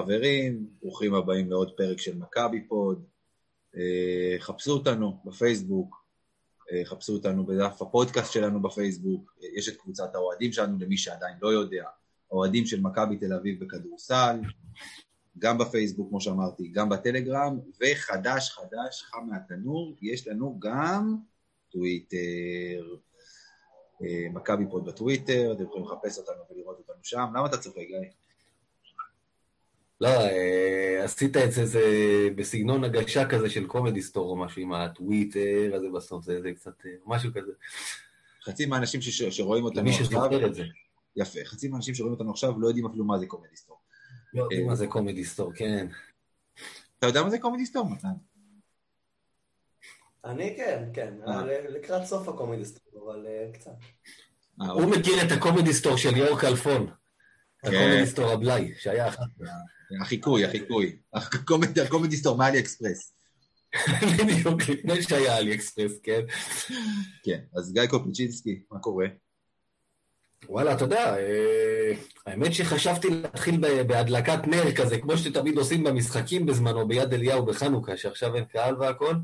חברים, ברוכים הבאים לעוד פרק של מכבי פוד. אה, חפשו אותנו בפייסבוק, אה, חפשו אותנו בדף הפודקאסט שלנו בפייסבוק, אה, יש את קבוצת האוהדים שלנו, למי שעדיין לא יודע, האוהדים של מכבי תל אביב בכדורסל, גם בפייסבוק, כמו שאמרתי, גם בטלגרם, וחדש חדש, חם מהתנור, יש לנו גם טוויטר. מכבי פוד בטוויטר, אתם יכולים לחפש אותנו ולראות אותנו שם. למה אתה צוחק, גיא? לא, אה, עשית את זה, זה בסגנון הגשה כזה של קומדי סטור או משהו עם הטוויטר הזה בסוף, זה, זה קצת אה, משהו כזה. חצי מהאנשים ש, שרואים אותנו עכשיו... למי שזוכר את זה. יפה, חצי מהאנשים שרואים אותנו עכשיו לא יודעים אפילו מה זה קומדי סטור. לא יודעים מה זה קומדי סטור, כן. אתה יודע מה זה קומדי סטור, מתן? אני כן, כן, לקראת סוף הקומדי סטור, אבל קצת. הוא מכיר את הקומדי סטור של כלפון. הקומדיסטור כן. הבלאי, שהיה אחת. החיקוי, החיקוי. הקומדיסטור מאלי אקספרס. בדיוק, לפני שהיה אלי אקספרס, כן. כן, אז גיא קופצ'ינסקי, מה קורה? וואלה, אתה יודע, אה, האמת שחשבתי להתחיל בהדלקת נר כזה, כמו שתמיד עושים במשחקים בזמנו, ביד אליהו בחנוכה, שעכשיו אין קהל והכל.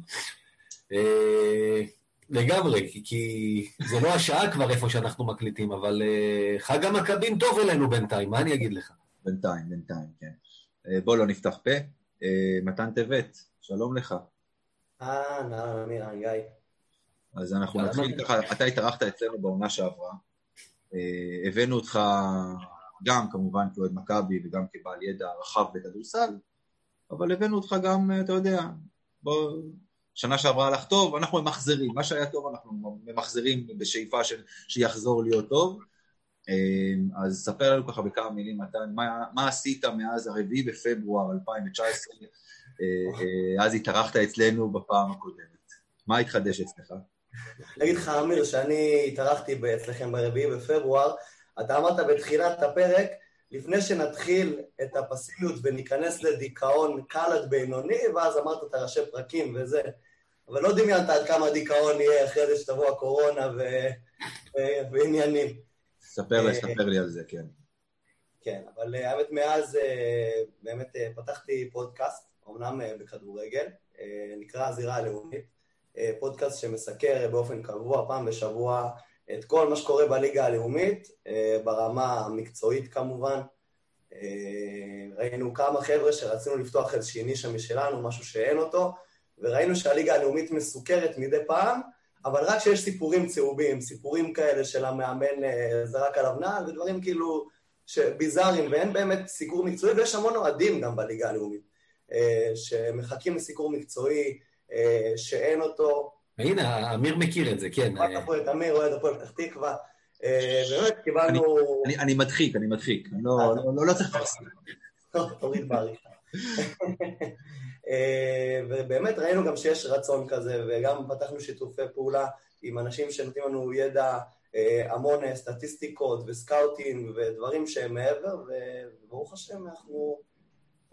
אה, לגמרי, כי, כי זה לא השעה כבר איפה שאנחנו מקליטים, אבל uh, חג המכבים טוב אלינו בינתיים, מה אני אגיד לך? בינתיים, בינתיים, כן. Uh, בוא לא נפתח פה. Uh, מתן טבת, שלום לך. אה, נא, אמירן, גיא. אז אנחנו נתחיל ככה, אתה התארחת אצלנו בעונה שעברה. Uh, הבאנו אותך גם כמובן כאוהד מכבי וגם כבעל ידע רחב בכדורסל, אבל הבאנו אותך גם, אתה יודע, בוא שנה שעברה הלך טוב, אנחנו ממחזרים, מה שהיה טוב אנחנו ממחזרים בשאיפה של, שיחזור להיות טוב. אמ, אז ספר לנו ככה בכמה מילים, מתן, מה, מה עשית מאז הרביעי בפברואר 2019, אה, אה, אז התארחת אצלנו בפעם הקודמת. מה התחדש אצלך? אגיד לך, אמיר, שאני התארחתי אצלכם ברביעי בפברואר, אתה אמרת בתחילת הפרק, לפני שנתחיל את הפסימיות וניכנס לדיכאון קל עד בינוני, ואז אמרת את הראשי פרקים וזה. אבל לא דמיינת עד כמה דיכאון יהיה אחרי זה שתבוא הקורונה ו... ו... ועניינים. ספר לי, אה, ספר לי על זה, כן. כן, אבל אה, האמת מאז אה, באמת פתחתי פודקאסט, אמנם בכדורגל, נקרא הזירה הלאומית, פודקאסט שמסקר באופן קבוע, פעם בשבוע, את כל מה שקורה בליגה הלאומית, ברמה המקצועית כמובן. ראינו כמה חבר'ה שרצינו לפתוח איזושהי נישה משלנו, משהו שאין אותו, וראינו שהליגה הלאומית מסוכרת מדי פעם, אבל רק כשיש סיפורים צהובים, סיפורים כאלה של המאמן אה, זרק עליו נעל, ודברים כאילו ביזאריים, ואין באמת סיקור מקצועי, ויש המון אוהדים גם בליגה הלאומית, אה, שמחכים לסיקור מקצועי, אה, שאין אותו. הנה, אמיר מכיר את זה, כן. רק הפועל אמיר, אוהד הפועל פתח תקווה. באמת קיבלנו... אני מדחיק, אני מדחיק. לא, לא, לא צריך לפרסם. תוריד בעריכה. אה, ובאמת ראינו גם שיש רצון כזה, וגם פתחנו שיתופי פעולה עם אנשים שנותנים לנו ידע, אה, המון אה, סטטיסטיקות וסקאוטים ודברים שהם מעבר, וברוך השם אנחנו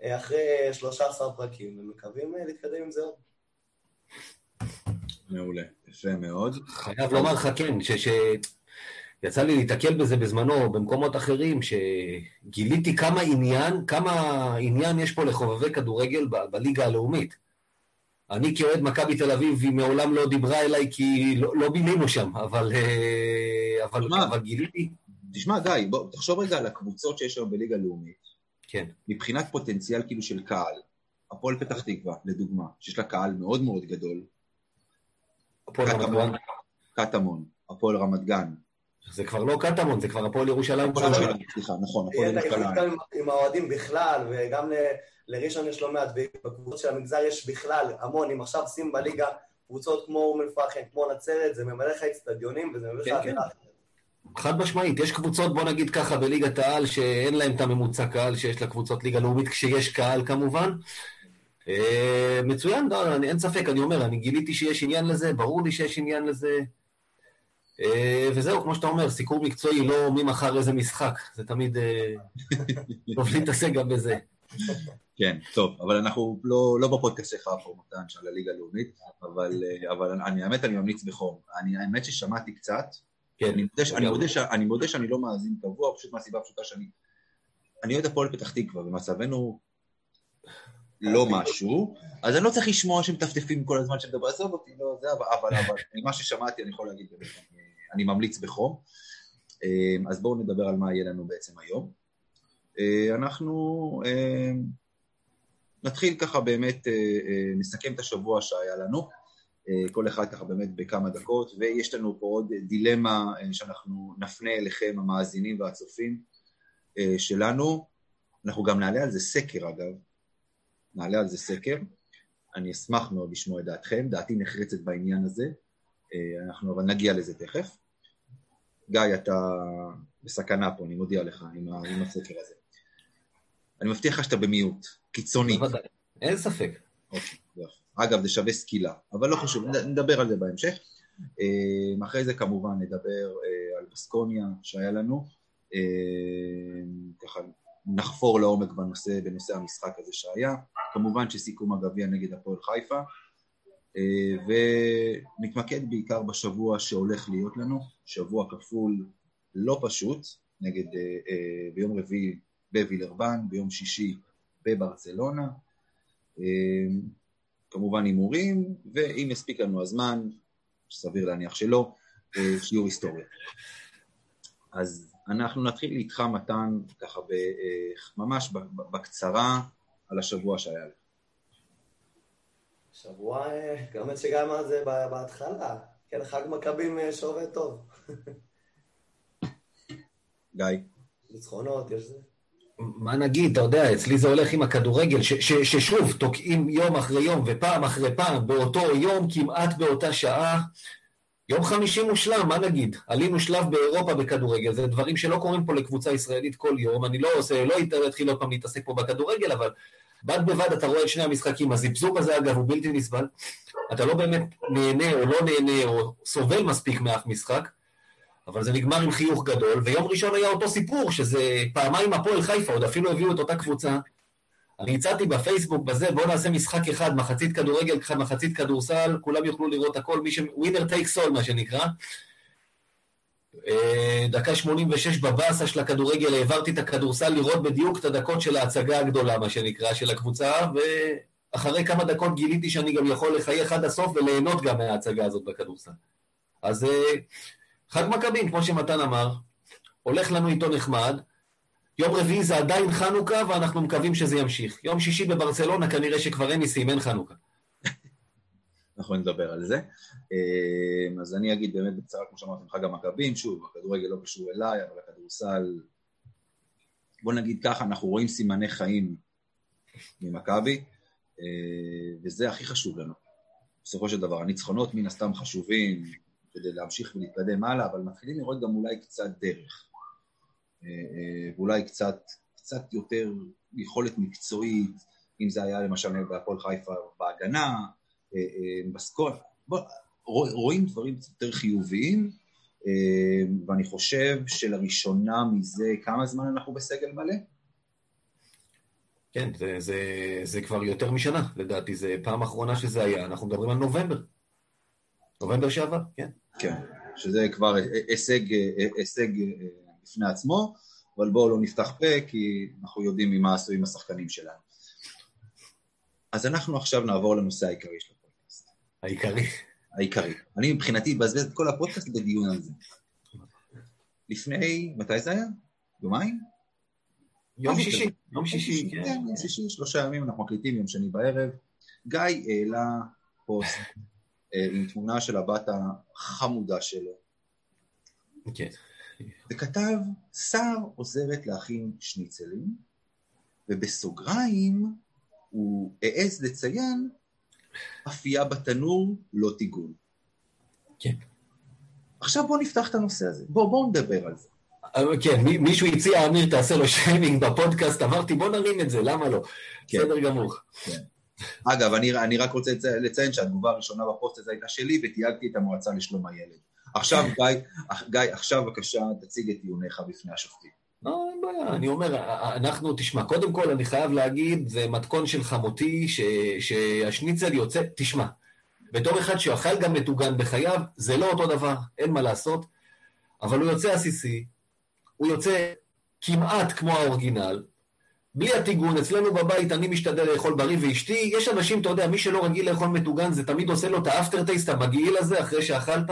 אחרי 13 פרקים, ומקווים להתקדם עם זה עוד. מעולה, יפה מאוד. חייב לומר לך כן, ש... יצא לי להתקל בזה בזמנו במקומות אחרים, שגיליתי כמה עניין, כמה עניין יש פה לחובבי כדורגל ב- בליגה הלאומית. אני כאוהד מכבי תל אביב, היא מעולם לא דיברה אליי כי לא, לא בילינו שם, אבל, אה, אבל, תשמע, אבל גיליתי... תשמע, גיא, בוא, תחשוב רגע על הקבוצות שיש היום בליגה הלאומית. כן. מבחינת פוטנציאל כאילו של קהל, הפועל פתח תקווה, לדוגמה, שיש לה קהל מאוד מאוד גדול. הפועל רמת גן. קטמון, הפועל רמת גן, זה כבר לא קטמון, זה כבר הפועל ירושלים. סליחה, נכון, הפועל ירושלים. עם האוהדים בכלל, וגם לראשון יש לא מעט, ובקבוצות של המגזר יש בכלל המון. אם עכשיו שים בליגה קבוצות כמו אום אל-פחם, כמו נצרת, זה ממלא לך אצטדיונים, וזה ממלא לך כן, אווירה. כן. חד משמעית, יש קבוצות, בוא נגיד ככה, בליגת העל, שאין להם את הממוצע קהל שיש לקבוצות ליגה לאומית, כשיש קהל כמובן. אה, מצוין, לא, אין ספק, אני אומר, אני גיליתי שיש עניין לזה, ברור לי שיש עניין לזה. אה, וזהו, כמו שאתה אומר, סיקור מקצועי, לא מי מכר איזה משחק, זה תמיד אה, טוב להתעסק גם בזה. כן, טוב, אבל אנחנו לא, לא בפודקאסט שלך פה, מתן, של הליגה הלאומית, אבל, אה, אבל אני, האמת, אני ממליץ בחום. אני, האמת ששמעתי קצת, כן. אני, מודה, אני, מודה ש, אני מודה שאני לא מאזין קבוע, פשוט מהסיבה הפשוטה שאני אני אוהד הפועל פתח תקווה, ומצבנו לא משהו, אז אני לא צריך לשמוע שמטפטפים כל הזמן שמדבר, עזוב אותי, לא, זה, אבל, אבל, אבל ממה ששמעתי אני יכול להגיד, אני ממליץ בחום. אה, אז בואו נדבר על מה יהיה לנו בעצם היום. אה, אנחנו אה, נתחיל ככה באמת, נסכם את השבוע שהיה לנו, כל אחד ככה באמת בכמה דקות, ויש לנו פה עוד דילמה שאנחנו נפנה אליכם, המאזינים והצופים שלנו. אנחנו גם נעלה על זה סקר אגב, נעלה על זה סקר, אני אשמח מאוד לשמוע את דעתכם, דעתי נחרצת בעניין הזה, אנחנו אבל נגיע לזה תכף. גיא, אתה בסכנה פה, אני מודיע לך, עם, עם הסקר הזה. אני מבטיח לך שאתה במיעוט, קיצוני. אין ספק. אוקיי. אגב, זה שווה סקילה, אבל לא חשוב, נדבר על זה בהמשך. אה, אחרי זה כמובן נדבר אה, על בסקוניה שהיה לנו. אה, ככה נחפור לעומק בנושא, בנושא המשחק הזה שהיה. כמובן שסיכום הגביע נגד הפועל חיפה. ונתמקד בעיקר בשבוע שהולך להיות לנו, שבוע כפול לא פשוט, נגד, ביום רביעי בווילרבן, ביום שישי בברצלונה, כמובן הימורים, ואם יספיק לנו הזמן, סביר להניח שלא, שיעור היסטוריה. אז אנחנו נתחיל איתך, מתן, ככה ממש בקצרה על השבוע שהיה לך. שבוע, האמת שגם על זה בהתחלה. כן, חג מכבים אה, שעובד טוב. גיא. ניצחונות, יש זה. מה נגיד, אתה יודע, אצלי זה הולך עם הכדורגל, ששוב, תוקעים יום אחרי יום ופעם אחרי פעם, באותו יום, כמעט באותה שעה. יום חמישי מושלם, מה נגיד? עלינו שלב באירופה בכדורגל, זה דברים שלא קורים פה לקבוצה ישראלית כל יום. אני לא עושה, לא אתחיל עוד פעם להתעסק פה בכדורגל, אבל בד בבד אתה רואה את שני המשחקים, הזיפזופ הזה אגב הוא בלתי נסבל, אתה לא באמת נהנה או לא נהנה או סובל מספיק מאף משחק, אבל זה נגמר עם חיוך גדול, ויום ראשון היה אותו סיפור, שזה פעמיים הפועל חיפה, עוד אפילו הביאו את אותה קבוצה. אני הצעתי בפייסבוק בזה, בואו נעשה משחק אחד, מחצית כדורגל, מחצית כדורסל, כולם יוכלו לראות הכל, מי ש... ווינר טייק סול מה שנקרא. אה, דקה 86 בבאסה של הכדורגל, העברתי את הכדורסל לראות בדיוק את הדקות של ההצגה הגדולה, מה שנקרא, של הקבוצה, ואחרי כמה דקות גיליתי שאני גם יכול לחייך עד הסוף וליהנות גם מההצגה הזאת בכדורסל. אז אה, חג מכבים, כמו שמתן אמר, הולך לנו איתו נחמד. יום רביעי זה עדיין חנוכה, ואנחנו מקווים שזה ימשיך. יום שישי בברצלונה כנראה שכבר אין ניסים, אין חנוכה. אנחנו נדבר על זה. אמ, אז אני אגיד באמת בקצרה, כמו שאמרתם, חג המכבים, שוב, הכדורגל לא קשור אליי, אבל הכדורסל, בוא נגיד ככה, אנחנו רואים סימני חיים ממכבי, אה, וזה הכי חשוב לנו. בסופו של דבר, הניצחונות מן הסתם חשובים כדי להמשיך ולהתקדם הלאה, אבל מתחילים לראות גם אולי קצת דרך, ואולי קצת, קצת יותר יכולת מקצועית, אם זה היה למשל בהפועל חיפה בהגנה, בסקול, רואים דברים יותר חיוביים, אה, ואני חושב שלראשונה מזה כמה זמן אנחנו בסגל מלא? כן, זה, זה, זה כבר יותר משנה, לדעתי, זה פעם אחרונה שזה היה, אנחנו מדברים על נובמבר. נובמבר שעבר, כן. כן, שזה כבר הישג, הישג בפני עצמו, אבל בואו לא נפתח פה, כי אנחנו יודעים ממה עשויים השחקנים שלנו. אז אנחנו עכשיו נעבור לנושא העיקרי שלנו. העיקרי. העיקרי. אני מבחינתי מבזבז את כל הפודקאסט בדיון על זה. לפני, מתי זה היה? יומיים? יום שישי, יום שישי, כן. כן, יום שישי, שלושה ימים, אנחנו מקליטים יום שני בערב. גיא העלה פוסט אה, עם תמונה של הבת החמודה שלו. כן. וכתב, שר עוזרת להכין שניצלים, ובסוגריים הוא העז לציין אפייה בתנור, לא טיגון. כן. עכשיו בואו נפתח את הנושא הזה. בואו בוא נדבר על זה. כן, מישהו הציע, אמיר, תעשה לו שיימינג בפודקאסט, אמרתי, בוא נרים את זה, למה לא? כן. בסדר גמור. כן. אגב, אני, אני רק רוצה לציין שהתגובה הראשונה בפוסט הזה הייתה שלי, ותייגתי את המועצה לשלום הילד. עכשיו, גיא, גיא, עכשיו בבקשה תציג את טיעוניך בפני השופטים. לא, אין בעיה, אני אומר, אנחנו, תשמע, קודם כל אני חייב להגיד, זה מתכון של חמותי, ש, שהשניצל יוצא, תשמע, בתור אחד שאכל גם מטוגן בחייו, זה לא אותו דבר, אין מה לעשות, אבל הוא יוצא עסיסי, הוא יוצא כמעט כמו האורגינל, בלי הטיגון, אצלנו בבית אני משתדל לאכול בריא ואשתי, יש אנשים, אתה יודע, מי שלא רגיל לאכול מטוגן, זה תמיד עושה לו את האפטר טייסט המגעיל הזה אחרי שאכלת.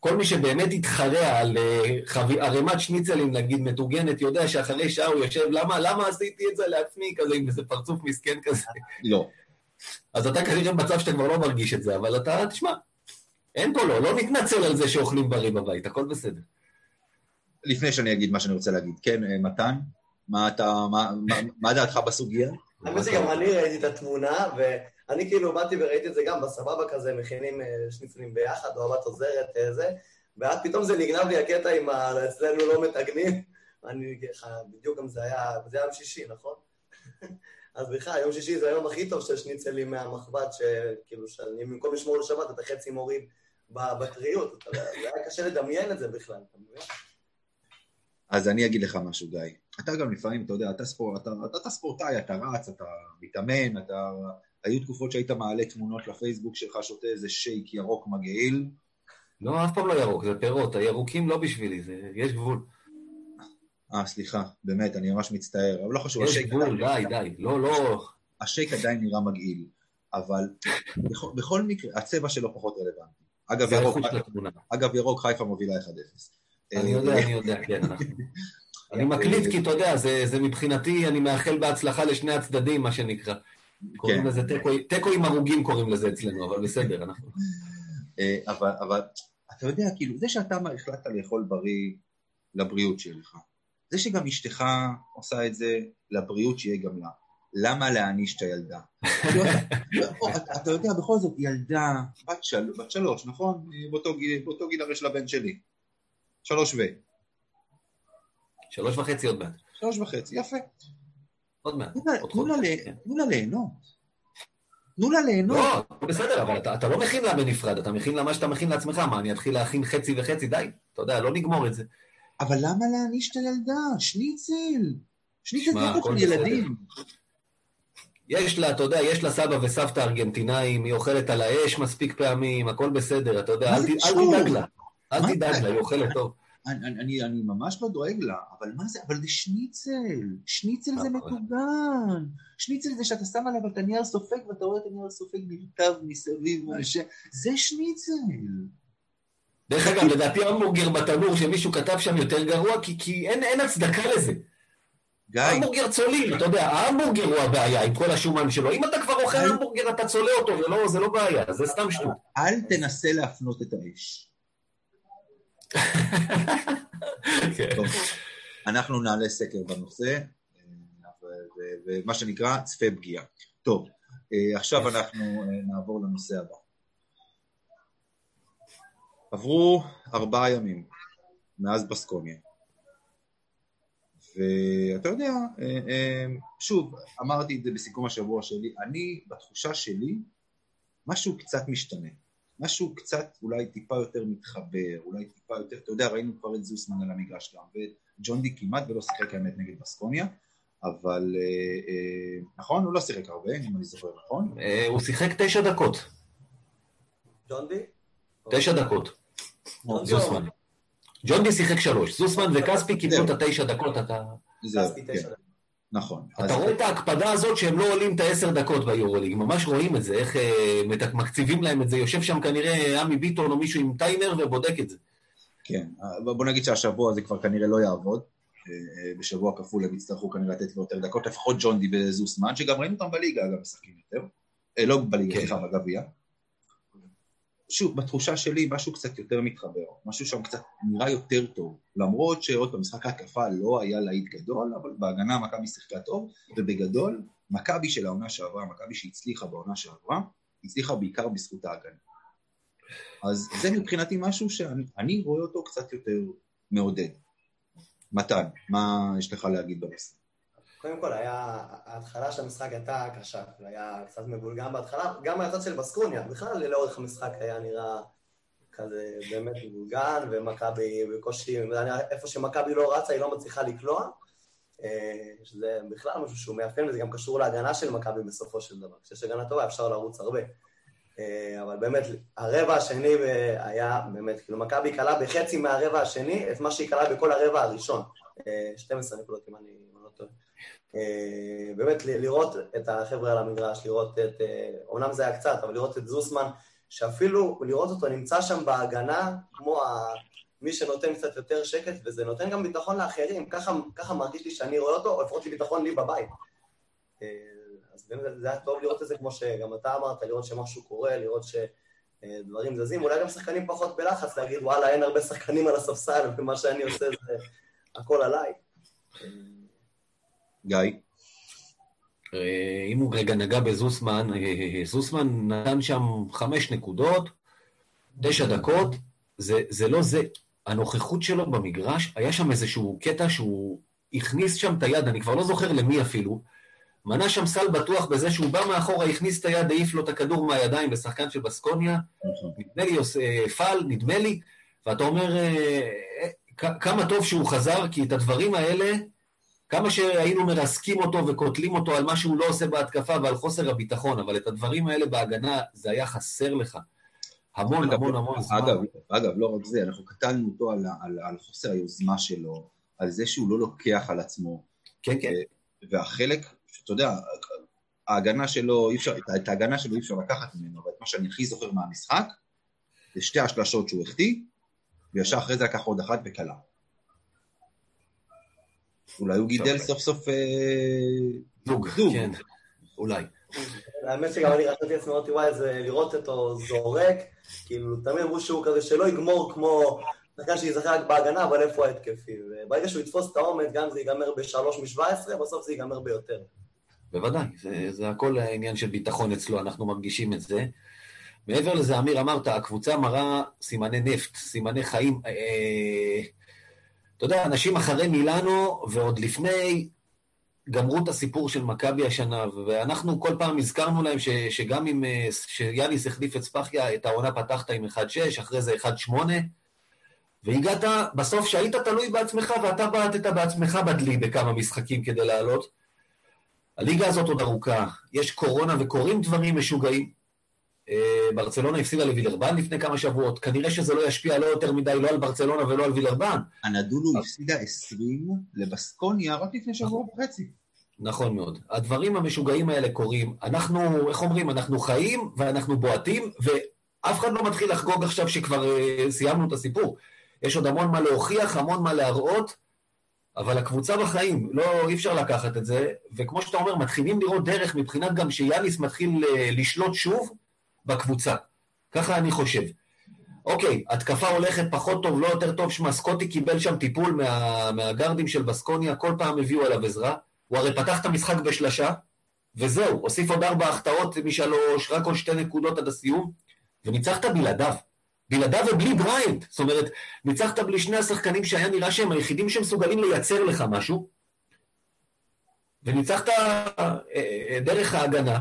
כל מי שבאמת יתחרע על אה, ערימת שניצלים, נגיד, מטוגנת, יודע שאחרי שעה הוא יושב, למה, למה עשיתי את זה לעצמי, כזה, עם איזה פרצוף מסכן כזה. לא. אז אתה כנראה במצב שאתה כבר לא מרגיש את זה, אבל אתה, תשמע, אין פה לא, לא נתנצל על זה שאוכלים בריא בבית, הכל בסדר. לפני שאני אגיד מה שאני רוצה להגיד, כן, אה, מתן, מה אתה, מה, מה, מה דעתך בסוגיה? האמת שגם אני ראיתי את התמונה, ואני כאילו באתי וראיתי את זה גם בסבבה כזה, מכינים אה, שניצלים ביחד, או הבת עוזרת, אה, זה, ואז פתאום זה נגנב לי הקטע עם ה... אצלנו לא מתגנים. אני ככה, בדיוק גם זה היה, זה היה יום שישי, נכון? אז בכלל, יום שישי זה היום הכי טוב של שניצלים מהמחבת, שכאילו, שאני במקום לשמור לשבת, אתה חצי מוריד בטריות, זה היה קשה לדמיין את זה בכלל, אתה מבין? אז אני אגיד לך משהו, גיא. אתה גם לפעמים, אתה יודע, אתה, ספור, אתה, אתה, אתה ספורטאי, אתה רץ, אתה מתאמן, אתה... היו תקופות שהיית מעלה תמונות לפייסבוק שלך, שותה איזה שייק ירוק מגעיל. לא, אף פעם לא ירוק, זה פירות, הירוקים לא בשבילי, זה, יש גבול. אה, סליחה, באמת, אני ממש מצטער, אבל לא חשוב, יש השייק גבול, עדיין, די, די, לא, לא... השייק עדיין נראה מגעיל, אבל בכל, בכל מקרה, הצבע שלו פחות רלוונטי. אגב, ירוק. אגב, ירוק חיפה מובילה 1-0. אני יודע, אני יודע, כן, אנחנו... אני מקליט כי אתה יודע, זה, זה מבחינתי, אני מאחל בהצלחה לשני הצדדים, מה שנקרא. קוראים כן. לזה תיקו, עם הרוגים קוראים לזה אצלנו, אבל בסדר, אנחנו... אה, אבל, אבל אתה יודע, כאילו, זה שאתה החלטת לאכול בריא לבריאות שלך, זה שגם אשתך עושה את זה לבריאות שיהיה גם לה, למה להעניש את הילדה? אתה- יודע, בכל זאת, ילדה בת של- בת שלוש, נכון? באותו גיל הרי של הבן שלי. שלוש ו... שלוש וחצי עוד מעט. שלוש וחצי, יפה. עוד מעט. תנו לה- כן. תנו לה ליהנות. תנו לה ליהנות. לא, בסדר, אבל אתה, אתה לא מכין לה בנפרד, אתה מכין לה מה שאתה מכין לעצמך, מה, אני אתחיל להכין חצי וחצי? די, אתה יודע, לא נגמור את זה. אבל למה להעניש את הילדה? שניצל. שניצל זה של. ילדים. יש לה, אתה יודע, יש לה סבא וסבתא ארגנטינאים, היא אוכלת על האש מספיק פעמים, הכל בסדר, אתה יודע, אל, אל? תדאג לה. אל תדאג? לה, היא אוכלת טוב. אני, אני, אני, אני ממש לא דואג לה, אבל מה זה? אבל זה שניצל. שניצל זה נכון. מטוגן. שניצל זה שאתה שם עליו את הנייר סופג ואתה רואה את הנייר סופג נרטב מסביב. מהש- זה שניצל. דרך אגב, לדעתי המבורגר בתנור שמישהו כתב שם יותר גרוע, כי, כי אין, אין הצדקה לזה. גיא, המבורגר צולי, אתה יודע, ההמבורגר הוא הבעיה עם כל השומן שלו. אם אתה כבר אוכל המבורגר, אתה צולע אותו, זה לא, זה לא בעיה, זה סתם שטות. אל תנסה להפנות את האש. טוב, אנחנו נעלה סקר בנושא, ומה שנקרא, צפה פגיעה. טוב, עכשיו אנחנו אה, נעבור לנושא הבא. עברו ארבעה ימים מאז בסקוניה. ואתה יודע, אה, אה, שוב, אמרתי את זה בסיכום השבוע שלי, אני, בתחושה שלי, משהו קצת משתנה. משהו קצת אולי טיפה יותר מתחבר, אולי טיפה יותר, אתה יודע, ראינו כבר את זוסמן על המגרש גם, וג'ון די כמעט ולא שיחק האמת נגד בסקוניה, אבל אה, אה, נכון, הוא לא שיחק הרבה, אם אני זוכר נכון. אה, הוא שיחק תשע דקות. ג'ון די? תשע דקות. זוסמן. ג'ון די שיחק שלוש. זוסמן וכספי קיבלו. את התשע דקות, אתה... זהו, כספי תשע כן, דקות. נכון. אתה רואה את ההקפדה הזאת שהם לא עולים את העשר דקות ביורוליג, ממש רואים את זה, איך אה, מקציבים להם את זה, יושב שם כנראה עמי ביטון או מישהו עם טיימר ובודק את זה. כן, בוא נגיד שהשבוע זה כבר כנראה לא יעבוד. אה, אה, בשבוע כפול הם יצטרכו כנראה לתת לו יותר דקות, לפחות ג'ון די וזוסמן, שגם ראינו אותם בליגה, אגב, משחקים יותר. אה, לא בליגה, כן. סליחה, בגביע. שוב, בתחושה שלי משהו קצת יותר מתחבר, משהו שם קצת נראה יותר טוב, למרות שעוד פעם, משחק ההתקפה לא היה להיט גדול, אבל בהגנה מכבי שיחקה טוב, ובגדול, מכבי של העונה שעברה, מכבי שהצליחה בעונה שעברה, הצליחה בעיקר בזכות ההגנה. אז זה מבחינתי משהו שאני אני רואה אותו קצת יותר מעודד. מתן, מה יש לך להגיד בנושא? קודם כל, היה, ההתחלה של המשחק הייתה קשה, היה קצת מבולגן בהתחלה, גם מהצד של בסקוניה, בכלל לאורך המשחק היה נראה כזה באמת מבולגן, ומכבי בקושי, איפה שמכבי לא רצה היא לא מצליחה לקלוע, אה, שזה בכלל משהו שהוא מאפיין, וזה גם קשור להגנה של מכבי בסופו של דבר. כשיש הגנה טובה אפשר לרוץ הרבה. אה, אבל באמת, הרבע השני היה באמת, כאילו מכבי קלה בחצי מהרבע השני את מה שהיא קלה בכל הרבע הראשון. 12 נקודות אם אני. באמת לראות את החבר'ה על המגרש, לראות את, אומנם זה היה קצת, אבל לראות את זוסמן, שאפילו לראות אותו נמצא שם בהגנה, כמו ה... מי שנותן קצת יותר שקט, וזה נותן גם ביטחון לאחרים, ככה, ככה מרגיש לי שאני רואה אותו, או לפחות לי ביטחון לי בבית. אז באמת זה היה טוב לראות את זה, כמו שגם אתה אמרת, לראות שמשהו קורה, לראות שדברים זזים, אולי גם שחקנים פחות בלחץ, להגיד, וואלה, אין הרבה שחקנים על הספסל, ומה שאני עושה זה הכל עליי. גיא? אם הוא רגע נגע בזוסמן, זוסמן נתן שם חמש נקודות, תשע דקות, זה, זה לא זה. הנוכחות שלו במגרש, היה שם איזשהו קטע שהוא הכניס שם את היד, אני כבר לא זוכר למי אפילו, מנה שם סל בטוח בזה שהוא בא מאחורה, הכניס את היד, העיף לו את הכדור מהידיים לשחקן של בסקוניה, נדמה לי, פאל, נדמה לי, ואתה אומר, כמה טוב שהוא חזר, כי את הדברים האלה, כמה שהיינו מרסקים אותו וקוטלים אותו על מה שהוא לא עושה בהתקפה ועל חוסר הביטחון, אבל את הדברים האלה בהגנה, זה היה חסר לך. המון המון המון זמן. אגב, אגב, לא רק זה, אנחנו קטלנו אותו על, על, על חוסר היוזמה שלו, על זה שהוא לא לוקח על עצמו. כן, כן. והחלק, אתה יודע, ההגנה שלו, אי אפשר, את ההגנה שלו אי אפשר לקחת ממנו, אבל את מה שאני הכי זוכר מהמשחק, זה שתי השלשות שהוא החטיא, וישר אחרי זה לקח עוד אחת וקלה. אולי הוא גידל סוף סוף זוג, כן, אולי. האמת שגם אני רציתי לעצמי, אמרתי, וואי, זה לראות אותו זורק, כאילו, תמיד אמרו שהוא כזה שלא יגמור כמו שחקן שיזכר רק בהגנה, אבל איפה ההתקפי? וברגע שהוא יתפוס את העומד, גם זה ייגמר בשלוש משבע עשרה, בסוף זה ייגמר ביותר. בוודאי, זה, זה הכל העניין של ביטחון אצלו, אנחנו מרגישים את זה. מעבר לזה, אמיר אמרת, הקבוצה מראה סימני נפט, סימני חיים. אה, אתה יודע, אנשים אחרי מילאנו, ועוד לפני, גמרו את הסיפור של מכבי השנה, ואנחנו כל פעם הזכרנו להם ש, שגם אם, שיאניס החליף את ספחיה, את העונה פתחת עם 1-6, אחרי זה 1-8, והגעת, בסוף שהיית תלוי בעצמך, ואתה בעטת בעצמך בדלי בכמה משחקים כדי לעלות. הליגה הזאת עוד ארוכה, יש קורונה וקורים דברים משוגעים. ברצלונה הפסידה לווילרבן לפני כמה שבועות, כנראה שזה לא ישפיע לא יותר מדי, לא על ברצלונה ולא על וילרבן. הנדולו הפסידה 20 לבסקוניה רק לפני שבוע וחצי. נכון מאוד. הדברים המשוגעים האלה קורים. אנחנו, איך אומרים, אנחנו חיים ואנחנו בועטים, ואף אחד לא מתחיל לחגוג עכשיו שכבר uh, סיימנו את הסיפור. יש עוד המון מה להוכיח, המון מה להראות, אבל הקבוצה בחיים, לא, אי אפשר לקחת את זה, וכמו שאתה אומר, מתחילים לראות דרך מבחינת גם שיאניס מתחיל uh, לשלוט שוב, בקבוצה. ככה אני חושב. אוקיי, התקפה הולכת פחות טוב, לא יותר טוב, שמע, סקוטי קיבל שם טיפול מה, מהגרדים של בסקוניה, כל פעם הביאו עליו עזרה. הוא הרי פתח את המשחק בשלשה, וזהו, הוסיף עוד ארבע החטאות משלוש, רק עוד שתי נקודות עד הסיום, וניצחת בלעדיו. בלעדיו ובלי בריינט. זאת אומרת, ניצחת בלי שני השחקנים שהיה נראה שהם היחידים שמסוגלים לייצר לך משהו, וניצחת דרך ההגנה,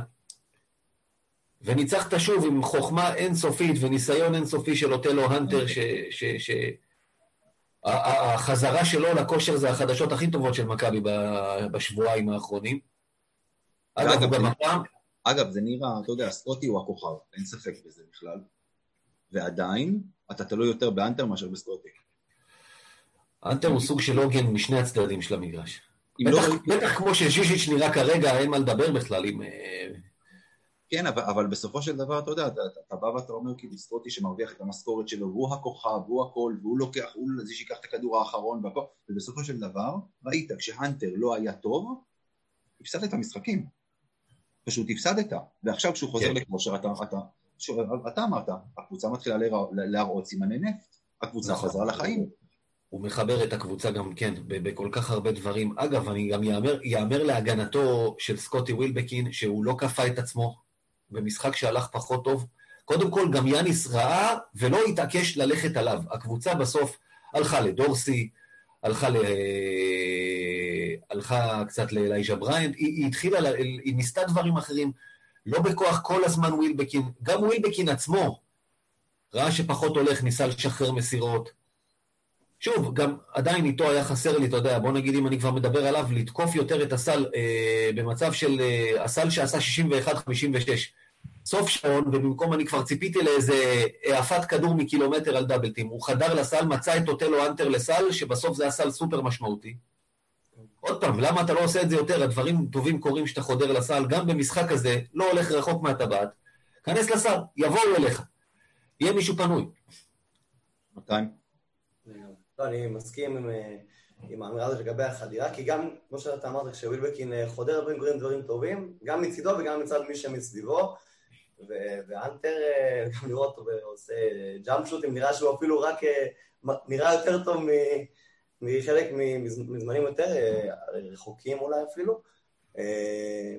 וניצחת שוב עם חוכמה אינסופית וניסיון אינסופי של אוטלו הנטר, שהחזרה שלו לכושר זה החדשות הכי טובות של מכבי בשבועיים האחרונים. אגב, גם הפעם... אגב, זה נראה, אתה יודע, סקוטי הוא הכוכב, אין ספק בזה בכלל. ועדיין, אתה תלוי יותר באנטר מאשר בסקוטי. אנטר הוא סוג של עוגן משני הצדדים של המגרש. בטח, לא... בטח כמו שז'יז'יץ' נראה כרגע, אין מה לדבר בכלל עם... כן, אבל, אבל בסופו של דבר, אתה יודע, אתה, אתה בא ואתה אומר כאילו סקוטי שמרוויח את המשכורת שלו, הוא הכוכב, הוא הכל, והוא לוקח, הוא זה שיקח את הכדור האחרון והכל, ובסופו של דבר, ראית, כשהנטר לא היה טוב, הפסדת את המשחקים. פשוט הפסדת. ועכשיו כשהוא חוזר כן. לכושר, אתה, אתה, שוב, אתה אמרת, הקבוצה מתחילה להראות, להראות סימני נפט, הקבוצה נכון. חזרה לחיים. הוא מחבר את הקבוצה גם כן, בכל כך הרבה דברים. אגב, אני גם יאמר להגנתו של סקוטי ווילבקין, שהוא לא כפה את עצמו, במשחק שהלך פחות טוב. קודם כל, גם יאניס ראה ולא התעקש ללכת עליו. הקבוצה בסוף הלכה לדורסי, הלכה, ל... הלכה קצת לאלייז'ה בריינט, היא, היא התחילה, לה... היא ניסתה דברים אחרים, לא בכוח כל הזמן ווילבקין, גם ווילבקין עצמו ראה שפחות הולך, ניסה לשחרר מסירות. שוב, גם עדיין איתו היה חסר לי, אתה יודע, בוא נגיד אם אני כבר מדבר עליו, לתקוף יותר את הסל אה, במצב של אה, הסל שעשה 61-56. סוף שעון, ובמקום אני כבר ציפיתי לאיזה העפת כדור מקילומטר על דאבלטים. הוא חדר לסל, מצא את אוטלו אנטר לסל, שבסוף זה היה סל סופר משמעותי. עוד פעם, למה אתה לא עושה את זה יותר? הדברים טובים קורים שאתה חודר לסל, גם במשחק הזה, לא הולך רחוק מהטבעת. כנס לסל, יבואו אליך. יהיה מישהו פנוי. 200? לא, אני מסכים עם, אה, עם האמירה הזאת לגבי החדירה, כי גם, כמו שאתה אמרת, כשווילבקין אה, חודר דברים, דברים טובים, גם מצידו וגם מצד מי שמסביבו, ואנטר, אה, גם לראות אותו עושה ג'אמפ שוטים, נראה שהוא אפילו רק נראה יותר טוב מחלק מזמנים יותר רחוקים אולי אפילו.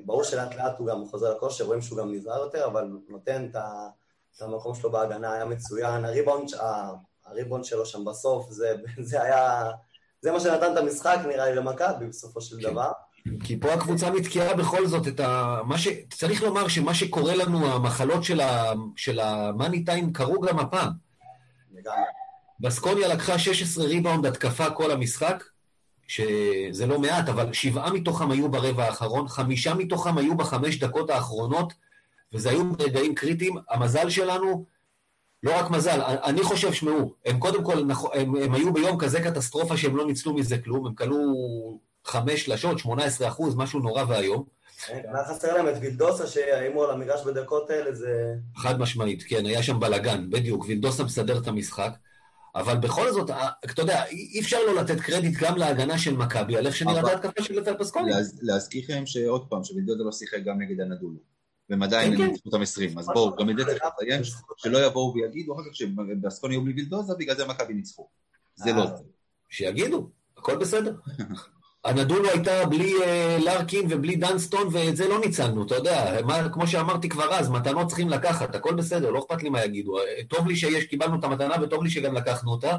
ברור שלאט לאט הוא גם חוזר לכושר, רואים שהוא גם נזהר יותר, אבל נותן את המקום שלו בהגנה, היה מצוין. הריבאונד, הריבון שלו שם בסוף, זה, זה היה... זה מה שנתן את המשחק, נראה לי, למכבי בסופו של כן. דבר. כי פה הקבוצה נתקעה בכל זאת את ה... מה ש... צריך לומר שמה שקורה לנו, המחלות של, ה... של המאני טיים קרו גם הפעם. לגמרי. בסקוניה לקחה 16 ריבאונד התקפה כל המשחק, שזה לא מעט, אבל שבעה מתוכם היו ברבע האחרון, חמישה מתוכם היו בחמש דקות האחרונות, וזה היו רגעים קריטיים. המזל שלנו, לא רק מזל, אני חושב, שמעו, הם קודם כל, הם, הם היו ביום כזה קטסטרופה שהם לא ניצלו מזה כלום, הם כלו חמש שלשות, 18 אחוז, משהו נורא ואיום. כן, היה חסר להם את וילדוסה שהאיימו על המגרש בדקות האלה, זה... חד משמעית, כן, היה שם בלאגן, בדיוק, וילדוסה מסדר את המשחק. אבל בכל זאת, אתה יודע, אי אפשר לא לתת קרדיט גם להגנה של מכבי, על איך שנראית ההתקפה של לטל פסקולי. להזכיר לכם שעוד פעם, שווילדוסה לא שיחק גם נגד הנדולו. והם עדיין כן, ניצחו אותם 20. אז בואו, גם את זה צריך לציין, שלא יבואו ויגידו אחר כך שבאסקון יהיו בלי וילדוזה, בגלל זה מכבי ניצחו. זה לא זה. שיגידו, הכל בסדר. הנדולו הייתה בלי uh, לארקין ובלי דנסטון, ואת זה לא ניצלנו, אתה יודע, מה, כמו שאמרתי כבר אז, מתנות צריכים לקחת, הכל בסדר, לא אכפת לי מה יגידו. טוב לי שיש, קיבלנו את המתנה, וטוב לי שגם לקחנו אותה.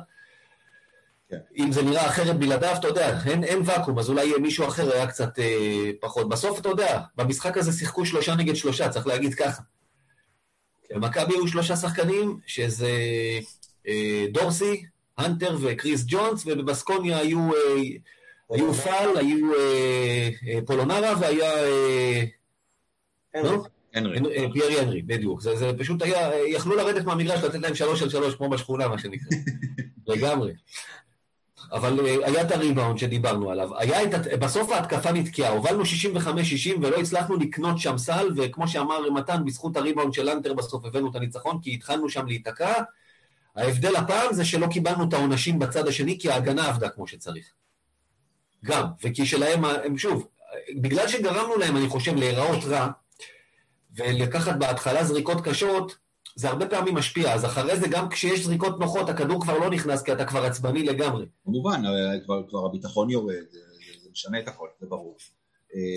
כן. אם זה נראה אחרת בלעדיו, אתה יודע, אין, אין ואקום, אז אולי מישהו אחר היה קצת אה, פחות. בסוף, אתה יודע, במשחק הזה שיחקו שלושה נגד שלושה, צריך להגיד ככה. כן. במכבי היו שלושה שחקנים, שזה אה, דורסי, הנטר וקריס ג'ונס, ובבסקוניה היו, אה, היו פאל, היו אה, אה, פולונרה והיה... אה, לא? הנרי. אה, פיירי הנרי, בדיוק. זה, זה פשוט היה, יכלו לרדת מהמגרש, לתת להם שלוש על שלוש, כמו בשכונה, מה שנקרא. לגמרי. אבל אה, היה את הריבאונד שדיברנו עליו. היה את, בסוף ההתקפה נתקעה, הובלנו 65-60 ולא הצלחנו לקנות שם סל, וכמו שאמר מתן, בזכות הריבאונד של אנטר בסוף הבאנו את הניצחון, כי התחלנו שם להיתקע. ההבדל הפעם זה שלא קיבלנו את העונשים בצד השני, כי ההגנה עבדה כמו שצריך. גם, וכי שלהם, הם שוב, בגלל שגרמנו להם, אני חושב, להיראות רע, ולקחת בהתחלה זריקות קשות, זה הרבה פעמים משפיע, אז אחרי זה גם כשיש זריקות נוחות, הכדור כבר לא נכנס כי אתה כבר עצבני לגמרי. כמובן, כבר, כבר הביטחון יורד, זה, זה משנה את הכל, זה ברור.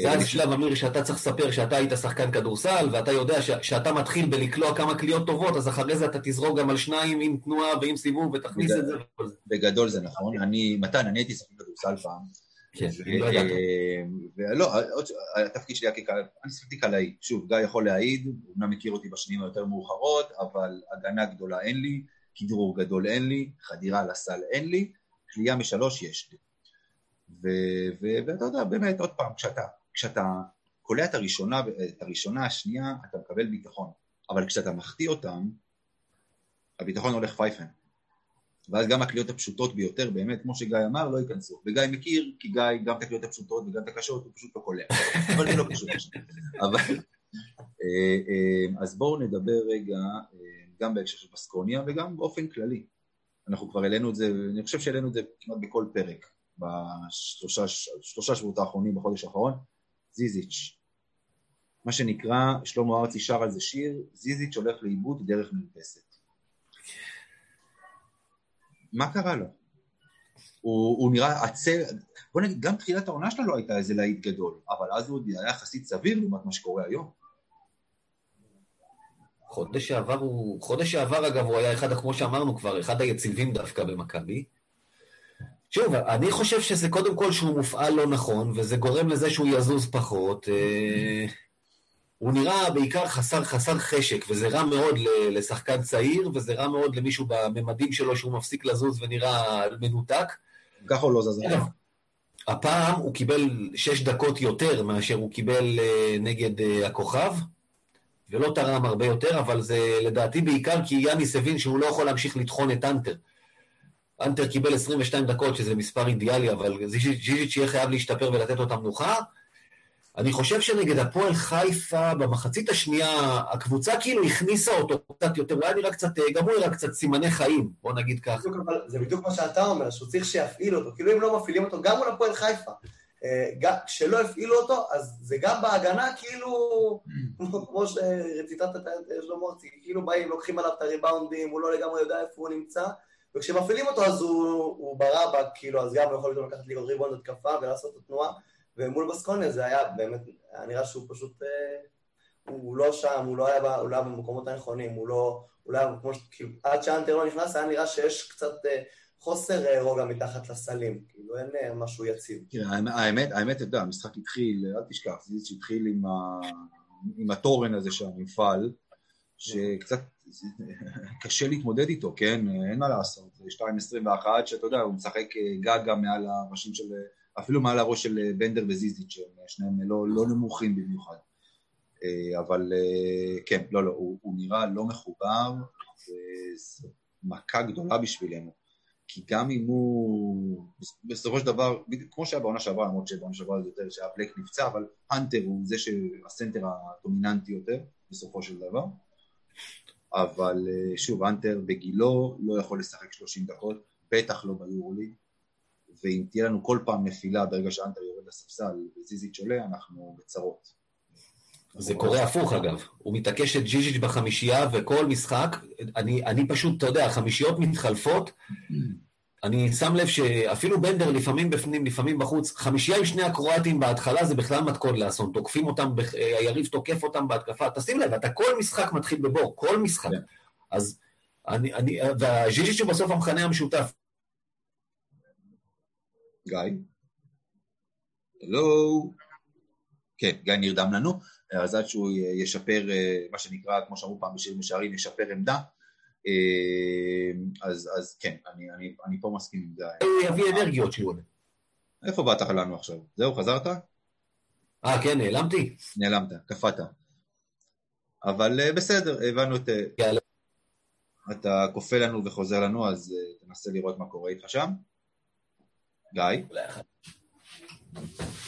זה השלב, אמיר, שאתה צריך לספר שאתה היית שחקן כדורסל, ואתה יודע שאתה מתחיל בלקלוע כמה קליעות טובות, אז אחרי זה אתה תזרוק גם על שניים עם תנועה ועם סיבוב ותכניס את זה. בגדול זה נכון. אני, מתן, אני הייתי שחקן כדורסל פעם, כן, לא ידעת. ולא, התפקיד שלי היה כקהל, אני שיחקתי קלעי. שוב, גיא יכול להעיד, הוא אמנם מכיר אותי בשנים היותר מאוחרות, אבל הגנה גדולה אין לי, כדרור גדול אין לי, חדירה לסל אין לי, קליעה משלוש יש לי. ואתה יודע, באמת, עוד פעם, כשאתה, כשאתה קולע את הראשונה, את הראשונה, השנייה, אתה מקבל ביטחון. אבל כשאתה מחטיא אותם, הביטחון הולך פייפן. ואז גם הקליעות הפשוטות ביותר, באמת, כמו שגיא אמר, לא ייכנסו. וגיא מכיר, כי גיא, גם את הקליעות הפשוטות וגם את הקשות, הוא פשוט לא קולע. אבל זה לא פשוט. אבל... אה, אה, אז בואו נדבר רגע, אה, גם בהקשר של בסקוניה וגם באופן כללי. אנחנו כבר העלינו את זה, אני חושב שהעלינו את זה כמעט בכל פרק, בשלושה שבועות האחרונים, בחודש האחרון, זיזיץ'. מה שנקרא, שלמה ארצי שר על זה שיר, זיזיץ' הולך לאיבוד דרך מרפסת. מה קרה לו? הוא, הוא נראה עצר, בוא נגיד, גם תחילת העונה שלו לא הייתה איזה להיט גדול, אבל אז הוא היה יחסית סביר לעומת מה שקורה היום. חודש שעבר הוא, חודש שעבר אגב הוא היה אחד, כמו שאמרנו כבר, אחד היציבים דווקא במכבי. שוב, אני חושב שזה קודם כל שהוא מופעל לא נכון, וזה גורם לזה שהוא יזוז פחות. אה, הוא נראה בעיקר חסר, חסר חשק, וזה רע מאוד לשחקן צעיר, וזה רע מאוד למישהו בממדים שלו שהוא מפסיק לזוז ונראה מנותק. ככה הוא לא זז. הפעם הוא קיבל שש דקות יותר מאשר הוא קיבל אה, נגד אה, הכוכב, ולא תרם הרבה יותר, אבל זה לדעתי בעיקר כי יאניס הבין שהוא לא יכול להמשיך לטחון את אנטר. אנטר קיבל 22 דקות, שזה מספר אידיאלי, אבל ז'יז'יץ' יהיה חייב להשתפר ולתת לו את המנוחה. אני חושב שנגד הפועל חיפה, במחצית השנייה, הקבוצה כאילו הכניסה אותו קצת יותר, אולי נראה קצת, גם הוא נראה קצת סימני חיים, בוא נגיד ככה. זה בדיוק מה שאתה אומר, שהוא צריך שיפעיל אותו, כאילו אם לא מפעילים אותו, גם מול הפועל חיפה. אה, כשלא הפעילו אותו, אז זה גם בהגנה, כאילו, כמו שציטטת את שלמה ארצי, כאילו באים, לוקחים עליו את הריבאונדים, הוא לא לגמרי יודע איפה הוא נמצא, וכשמפעילים אותו אז הוא, ברבק, כאילו, אז גם הוא יכול לקחת לי ריבאונד התקפה ולעשות את התנועה, ומול בסקוניה זה היה באמת, היה נראה שהוא פשוט, אה, הוא לא שם, הוא לא היה, הוא לא היה במקומות הנכונים, הוא לא, הוא לא היה, כמו ש... כאילו, עד שאנטר לא נכנס, היה נראה שיש קצת אה, חוסר אה, רוגע מתחת לסלים, כאילו אין משהו יציב. האמת, האמת, אתה יודע, המשחק התחיל, אל תשכח, זה שהתחיל עם, ה... עם התורן הזה של המפעל, שקצת קשה להתמודד איתו, כן? אין מה לעשות, זה 2.21 שאתה יודע, הוא משחק גגה מעל הראשים של... אפילו מעל הראש של אה, בנדר וזיזיץ', שהם אה, שניהם לא, לא נמוכים במיוחד. אה, אבל כן, לא, לא, הוא, הוא נראה לא מחובר, וזו מכה גדולה בשבילנו. כי גם אם הוא, בסופו של דבר, כמו שהיה בעונה שעברה, למרות שבעונה שעברה זה יותר שהיה בלק נפצע, אבל הנטר הוא זה שהסנטר הדומיננטי יותר, בסופו של דבר. אבל שוב, הנטר בגילו לא יכול לשחק 30 דקות, בטח לא ביורוליג. ואם תהיה לנו כל פעם נפילה ברגע שאנטר יורד לספסל וזיזיץ' עולה, אנחנו בצרות. זה קורה הפוך אגב, הוא מתעקש את ג'יז'יץ' בחמישייה וכל משחק, אני, אני פשוט, אתה יודע, החמישיות מתחלפות, אני שם לב שאפילו בנדר לפעמים בפנים, לפעמים בחוץ, חמישייה עם שני הקרואטים בהתחלה זה בכלל מתכון לאסון, תוקפים אותם, היריב תוקף אותם בהתקפה, תשים לב, אתה כל משחק מתחיל בבור, כל משחק. כן. אז אני, אני, והז'יז'יץ' הוא בסוף המכנה המשותף, גיא? הלו? כן, גיא נרדם לנו, אז עד שהוא ישפר, אה, מה שנקרא, כמו שאמרו פעם בשיר משערים, ישפר עמדה. אה, אז, אז כן, אני, אני, אני פה מסכים עם גיא. הוא יביא אנרגיות שהוא עולה. איפה באת לנו עכשיו? זהו, חזרת? אה, כן, נעלמתי? נעלמת, קפאת. אבל אה, בסדר, הבנו את... יאללה. אתה כופה לנו וחוזר לנו, אז תנסה לראות מה קורה איתך שם. גיא?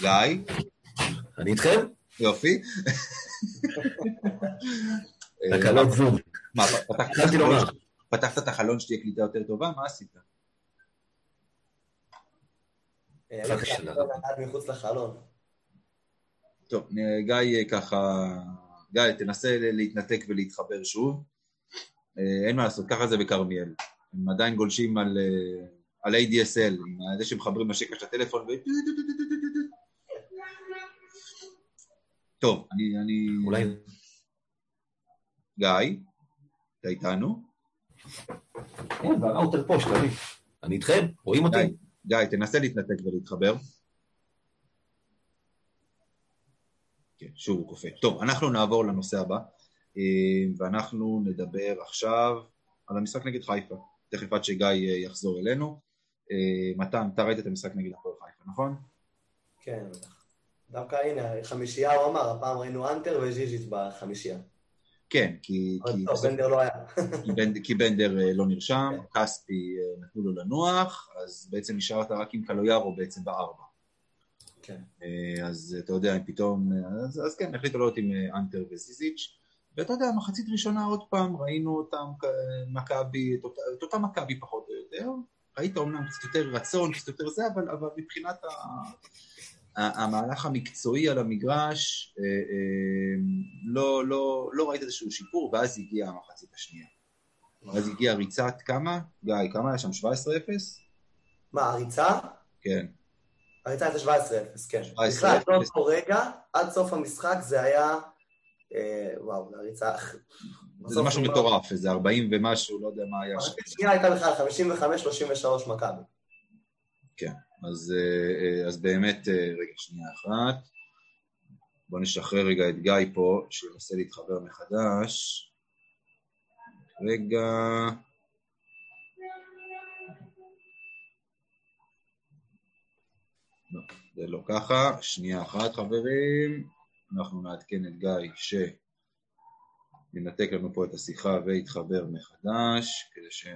גיא? אני איתכם? יופי. תקלות זום. מה, פתחת את החלון שתהיה קליטה יותר טובה? מה עשית? לחלון. טוב, גיא ככה... גיא, תנסה להתנתק ולהתחבר שוב. אין מה לעשות, ככה זה בכרמיאל. הם עדיין גולשים על... על ADSL, עם זה שמחברים לשקע של הטלפון ו... טוב, אני... אני... אולי... גיא, אתה איתנו? כן, והראוטר פה, שתבין. אני איתכם, רואים אותי? גיא, תנסה להתנתק ולהתחבר. כן, שוב הוא קופא. טוב, אנחנו נעבור לנושא הבא, אה, ואנחנו נדבר עכשיו על המשחק נגד חיפה. תכף עד שגיא אה, יחזור אלינו. אה, מתן, אתה ראית את המשחק נגד הפועל חיפה, נכון? כן, דווקא הנה, חמישייה הוא אמר, הפעם ראינו אנטר וז'יז'יץ' בחמישייה. כן, כי... טוב, בנדר לא היה. כי בנדר אה, לא נרשם, כן. כספי אה, נתנו לו לנוח, אז בעצם נשארת רק עם קלויארו בעצם בארבע. כן. אז אתה יודע, פתאום... אז, אז כן, החליטו לעלות עם אנטר וזיזיץ'. ואתה יודע, מחצית ראשונה עוד פעם ראינו אותם, מכבי, את אותה מכבי פחות או יותר, ראית אומנם קצת יותר רצון, קצת יותר זה, אבל, אבל מבחינת ה, המהלך המקצועי על המגרש, אה, אה, לא, לא, לא ראית איזשהו שיפור, ואז הגיעה המחצית השנייה. אז הגיעה ריצת כמה? גיא, כמה היה שם? 17-0? מה, הריצה? כן. הריצה הייתה 17-0, כן. 17-0. בכלל, באותו רגע, עד סוף המשחק זה היה... אה, וואו, הריצה... זה משהו מטורף, איזה 40 ומשהו, לא יודע מה היה שם. השנייה הייתה בכלל 55-33 מכבי. כן, אז, אה, אז באמת, אה, רגע, שנייה אחת. בואו נשחרר רגע את גיא פה, שינסה להתחבר מחדש. רגע... לא, זה לא ככה. שנייה אחת, חברים. אנחנו נעדכן את גיא ש... ינתק לנו פה את השיחה ויתחבר מחדש, כדי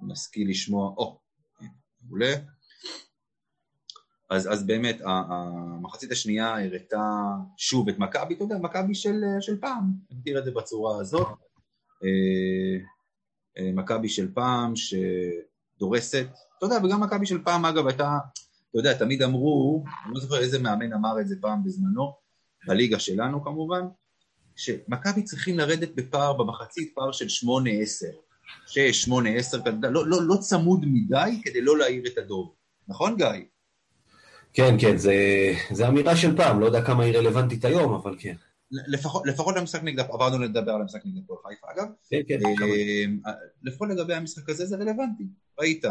שנשכיל לשמוע, או, מעולה. אז, אז באמת, המחצית השנייה הראתה שוב את מכבי, אתה יודע, מכבי של, של פעם, נגדיר את זה בצורה הזאת. אה, אה, מכבי של פעם שדורסת, אתה יודע, וגם מכבי של פעם, אגב, הייתה, אתה יודע, תמיד אמרו, אני לא זוכר איזה מאמן אמר את זה פעם בזמנו, בליגה שלנו כמובן, שמכבי צריכים לרדת בפער במחצית, פער של 8-10, 6, 8, 10, לא, לא, לא צמוד מדי כדי לא להעיר את הדוב, נכון גיא? כן, כן, זה, זה אמירה של פעם, לא יודע כמה היא רלוונטית היום, אבל כן. לפחות, לפחות למשחק נגד, עברנו לדבר על המשחק נגד פועל חיפה אגב, כן, כן, אה, לפחות לגבי המשחק הזה זה רלוונטי, ראית,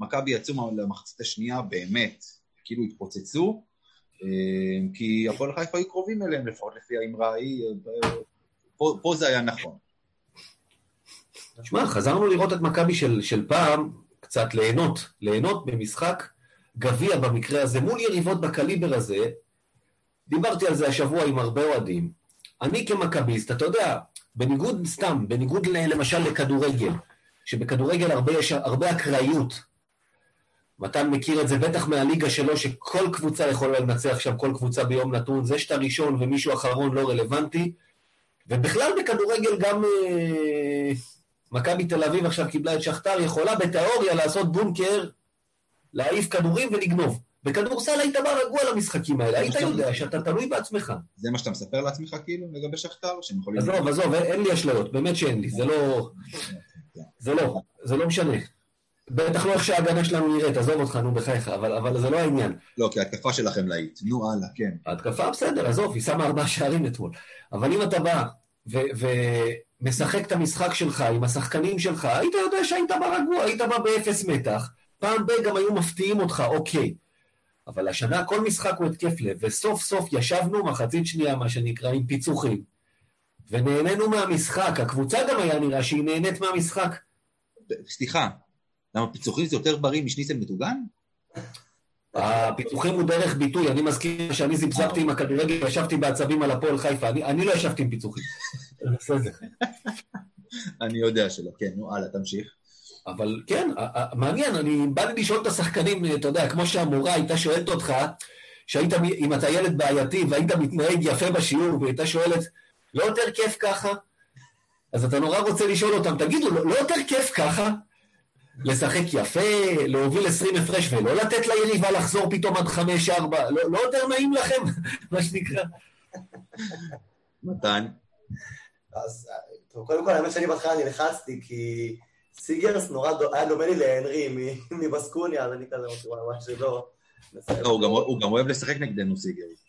מכבי יצאו למחצית השנייה באמת, כאילו התפוצצו, כי הפועל חיפה היו קרובים אליהם, לפחות לפי האמרה ההיא, פה, פה זה היה נכון. שמע, חזרנו לראות את מכבי של, של פעם, קצת ליהנות, ליהנות במשחק גביע במקרה הזה, מול יריבות בקליבר הזה, דיברתי על זה השבוע עם הרבה אוהדים. אני כמכביסט, אתה יודע, בניגוד, סתם, בניגוד למשל לכדורגל, שבכדורגל הרבה יש הרבה אקראיות. מתן מכיר את זה בטח מהליגה שלו, שכל קבוצה יכולה לנצח שם כל קבוצה ביום נתון, זה שאתה ראשון ומישהו אחרון לא רלוונטי. ובכלל בכדורגל גם אה, מכבי תל אביב עכשיו קיבלה את שכתר, יכולה בתיאוריה לעשות בונקר, להעיף כדורים ולגנוב. בכדורסל היית בא רגוע למשחקים האלה, היית יודע שאתה תלוי בעצמך. זה מה שאתה מספר לעצמך כאילו לגבי שכתר? עזוב, עזוב, אין לי אשליות, באמת שאין לי, זה לא... זה לא, זה לא משנה. בטח לא איך שההגנה שלנו נראית, עזוב אותך, נו בחייך, אבל, אבל זה לא העניין. לא, כי ההתקפה שלכם להיט, נו הלאה, כן. ההתקפה בסדר, עזוב, היא שמה ארבעה שערים אתמול. אבל אם אתה בא ומשחק את המשחק שלך עם השחקנים שלך, היית יודע שהיית בא רגוע, היית בא באפס מתח, פעם ב- גם היו מפתיעים אותך, אוקיי. אבל השנה כל משחק הוא התקף לב, וסוף סוף ישבנו מחצית שנייה, מה שנקרא, עם פיצוחים, ונהנינו מהמשחק. הקבוצה גם היה נראה שהיא נהנית מהמשחק. סליחה, למה פיצוחים זה יותר בריא משניצל מטוגן? הפיצוחים הוא דרך ביטוי, אני מזכיר שאני זיבזבתי עם הכדורגל וישבתי בעצבים על הפועל חיפה, אני, אני לא ישבתי עם פיצוחים. אני יודע שלא, כן, נו הלאה, תמשיך. אבל כן, מעניין, אני בא לי לשאול את השחקנים, אתה יודע, כמו שהמורה הייתה שואלת אותך, שהיית, אם אתה ילד בעייתי והיית מתנהג יפה בשיעור, והייתה שואלת, לא יותר כיף ככה? אז אתה נורא רוצה לשאול אותם, תגידו, לא, לא יותר כיף ככה? לשחק יפה, להוביל 20 הפרש ולא לתת ליריבה לחזור פתאום עד 5-4, לא, לא יותר נעים לכם, מה שנקרא. מתן? אז טוב, קודם כל, האמת שאני בהתחלה נלחצתי, כי סיגרס נורא היה דומה לי להנרי מבסקוניה, אז אני כזה אמרתי, וואי, וואי, שלא. לא, הוא גם אוהב לשחק נגדנו סיגרס.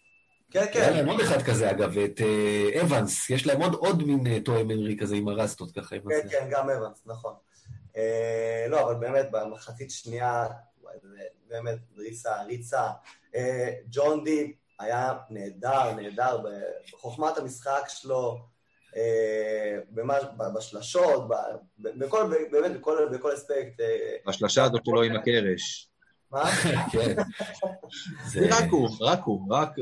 כן, כן. היה להם עוד אחד כזה, אגב, את אה, אבנס, יש להם עוד מין אה, תואם הנרי כזה עם הרסטות ככה. כן, כן, גם אבנס, נכון. אה, לא, אבל באמת, במחצית שנייה, באמת, ריצה, ריצה. ג'ון די היה נהדר, נהדר, בחוכמת המשחק שלו, בשלשות, בכל, באמת, בכל, בכל אספקט. השלשה הזאת שלו עם הקרש. מה? כן. רק הוא, רק הוא,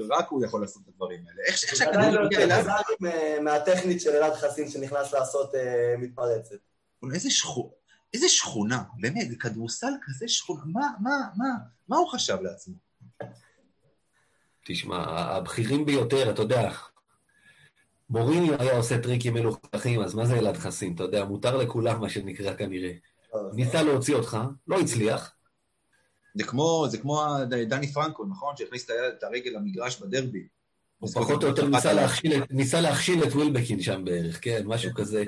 רק הוא יכול לעשות את הדברים האלה. איך שהכדור מגיע אליו... מהטכנית של אלעד חסין שנכנס לעשות מתפרצת. איזה שכונה, באמת, כדורסל כזה שכונה, מה, מה, מה, מה הוא חשב לעצמו? תשמע, הבכירים ביותר, אתה יודע, מוריניו היה עושה טריקים מלוכלכים, אז מה זה אלעד חסין? אתה יודע, מותר לכולם, מה שנקרא כנראה. ניסה להוציא אותך, לא הצליח. זה כמו, זה כמו דני פרנקו, נכון? שהכניס את הרגל למגרש בדרבי. הוא פחות או יותר ניסה להכשיל, ניסה להכשיל את ווילבקין שם בערך, כן, משהו כזה.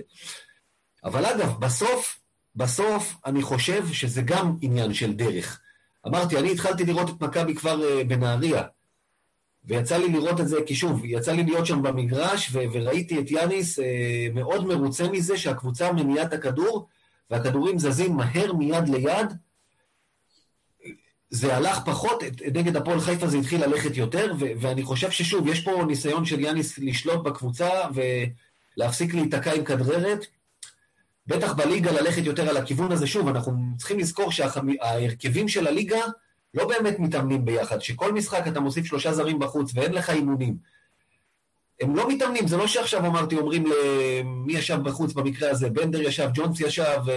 אבל אגב, בסוף, בסוף אני חושב שזה גם עניין של דרך. אמרתי, אני התחלתי לראות את מכבי כבר uh, בנהריה, ויצא לי לראות את זה, כי שוב, יצא לי להיות שם במגרש, ו- וראיתי את יאניס uh, מאוד מרוצה מזה שהקבוצה מניעה את הכדור, והכדורים זזים מהר מיד ליד. זה הלך פחות, נגד הפועל חיפה זה התחיל ללכת יותר, ו- ואני חושב ששוב, יש פה ניסיון של יאניס לשלוט בקבוצה ולהפסיק להיתקע עם כדררת. בטח בליגה ללכת יותר על הכיוון הזה. שוב, אנחנו צריכים לזכור שההרכבים של הליגה לא באמת מתאמנים ביחד, שכל משחק אתה מוסיף שלושה זרים בחוץ ואין לך אימונים. הם לא מתאמנים, זה לא שעכשיו אמרתי, אומרים למי ישב בחוץ במקרה הזה, בנדר ישב, ג'ונס ישב ו...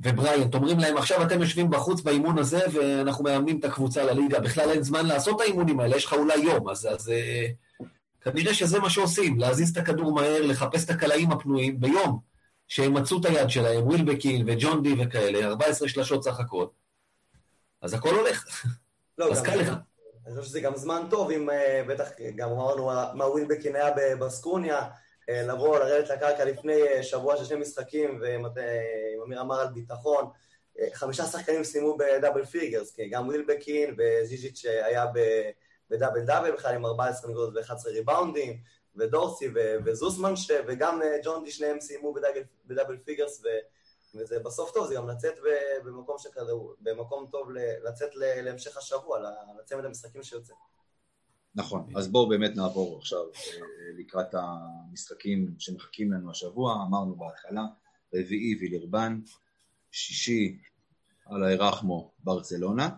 ובריאנט, אומרים להם, עכשיו אתם יושבים בחוץ באימון הזה ואנחנו מאמנים את הקבוצה לליגה, בכלל אין זמן לעשות את האימונים האלה, יש לך אולי יום, אז, אז אה, כנראה שזה מה שעושים, להזיז את הכדור מהר, לחפש את הקלעים הפנויים ביום, שהם מצאו את היד שלהם, ווילבקין וג'ון די וכאלה, 14 שלשות סך הכל. אז הכל הולך. לא, אז קל לך. אני חושב שזה גם זמן טוב, אם אה, בטח גם אמרנו מה ווילבקין היה בבסקוניה, אה, לבוא, לרדת לקרקע לפני אה, שבוע של שני משחקים, ואם אמיר אמר על ביטחון, חמישה שחקנים סיימו ב double figures, כי גם ווילבקין וז'יז'יץ' היה בדאבל דאבל בכלל עם 14 נקודות ו-11 ריבאונדים, ודורסי ו- וזוסמן, ש- וגם אה, ג'ון די, שניהם סיימו ב double, ב double figures, ו... וזה בסוף טוב, זה גם לצאת ב- במקום שכזה, במקום טוב ל- לצאת ל- להמשך השבוע, לצמד המשחקים שיוצא. נכון, אז בואו באמת נעבור עכשיו אה, לקראת המשחקים שמחכים לנו השבוע, אמרנו בהתחלה, רביעי וילרבן, שישי אללה ירחמו ברצלונה.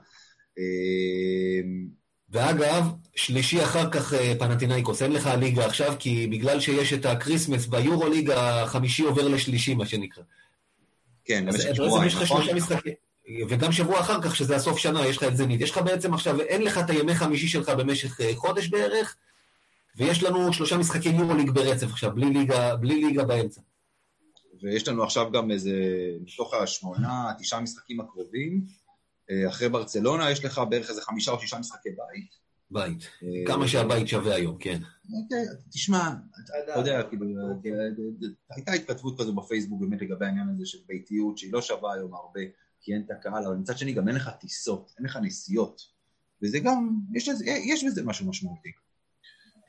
אה, ואגב, שלישי אחר כך אה, פנטינאיקוס, אין לך ליגה עכשיו, כי בגלל שיש את ה Christmas ביורו ליגה, החמישי עובר לשלישי, מה שנקרא. כן, למשך בעצם שבועיים, נכון? וגם שבוע אחר כך, שזה הסוף שנה, יש לך את זנית. יש לך בעצם עכשיו, אין לך את הימי חמישי שלך במשך אה, חודש בערך, ויש לנו שלושה משחקי יורו ליג ברצף עכשיו, בלי ליגה, בלי ליגה באמצע. ויש לנו עכשיו גם איזה, מתוך השמונה, תשעה משחקים הקרובים, אה, אחרי ברצלונה יש לך בערך איזה חמישה או שישה משחקי בית. בית. אה, כמה שהבית שווה היום, כן. אוקיי, תשמע, אתה יודע, כאילו, הייתה התכתבות כזו בפייסבוק באמת לגבי העניין הזה של ביתיות, שהיא לא שווה היום הרבה, כי אין את הקהל, אבל מצד שני גם אין לך טיסות, אין לך נסיעות, וזה גם, יש, בזה משהו משמעותי.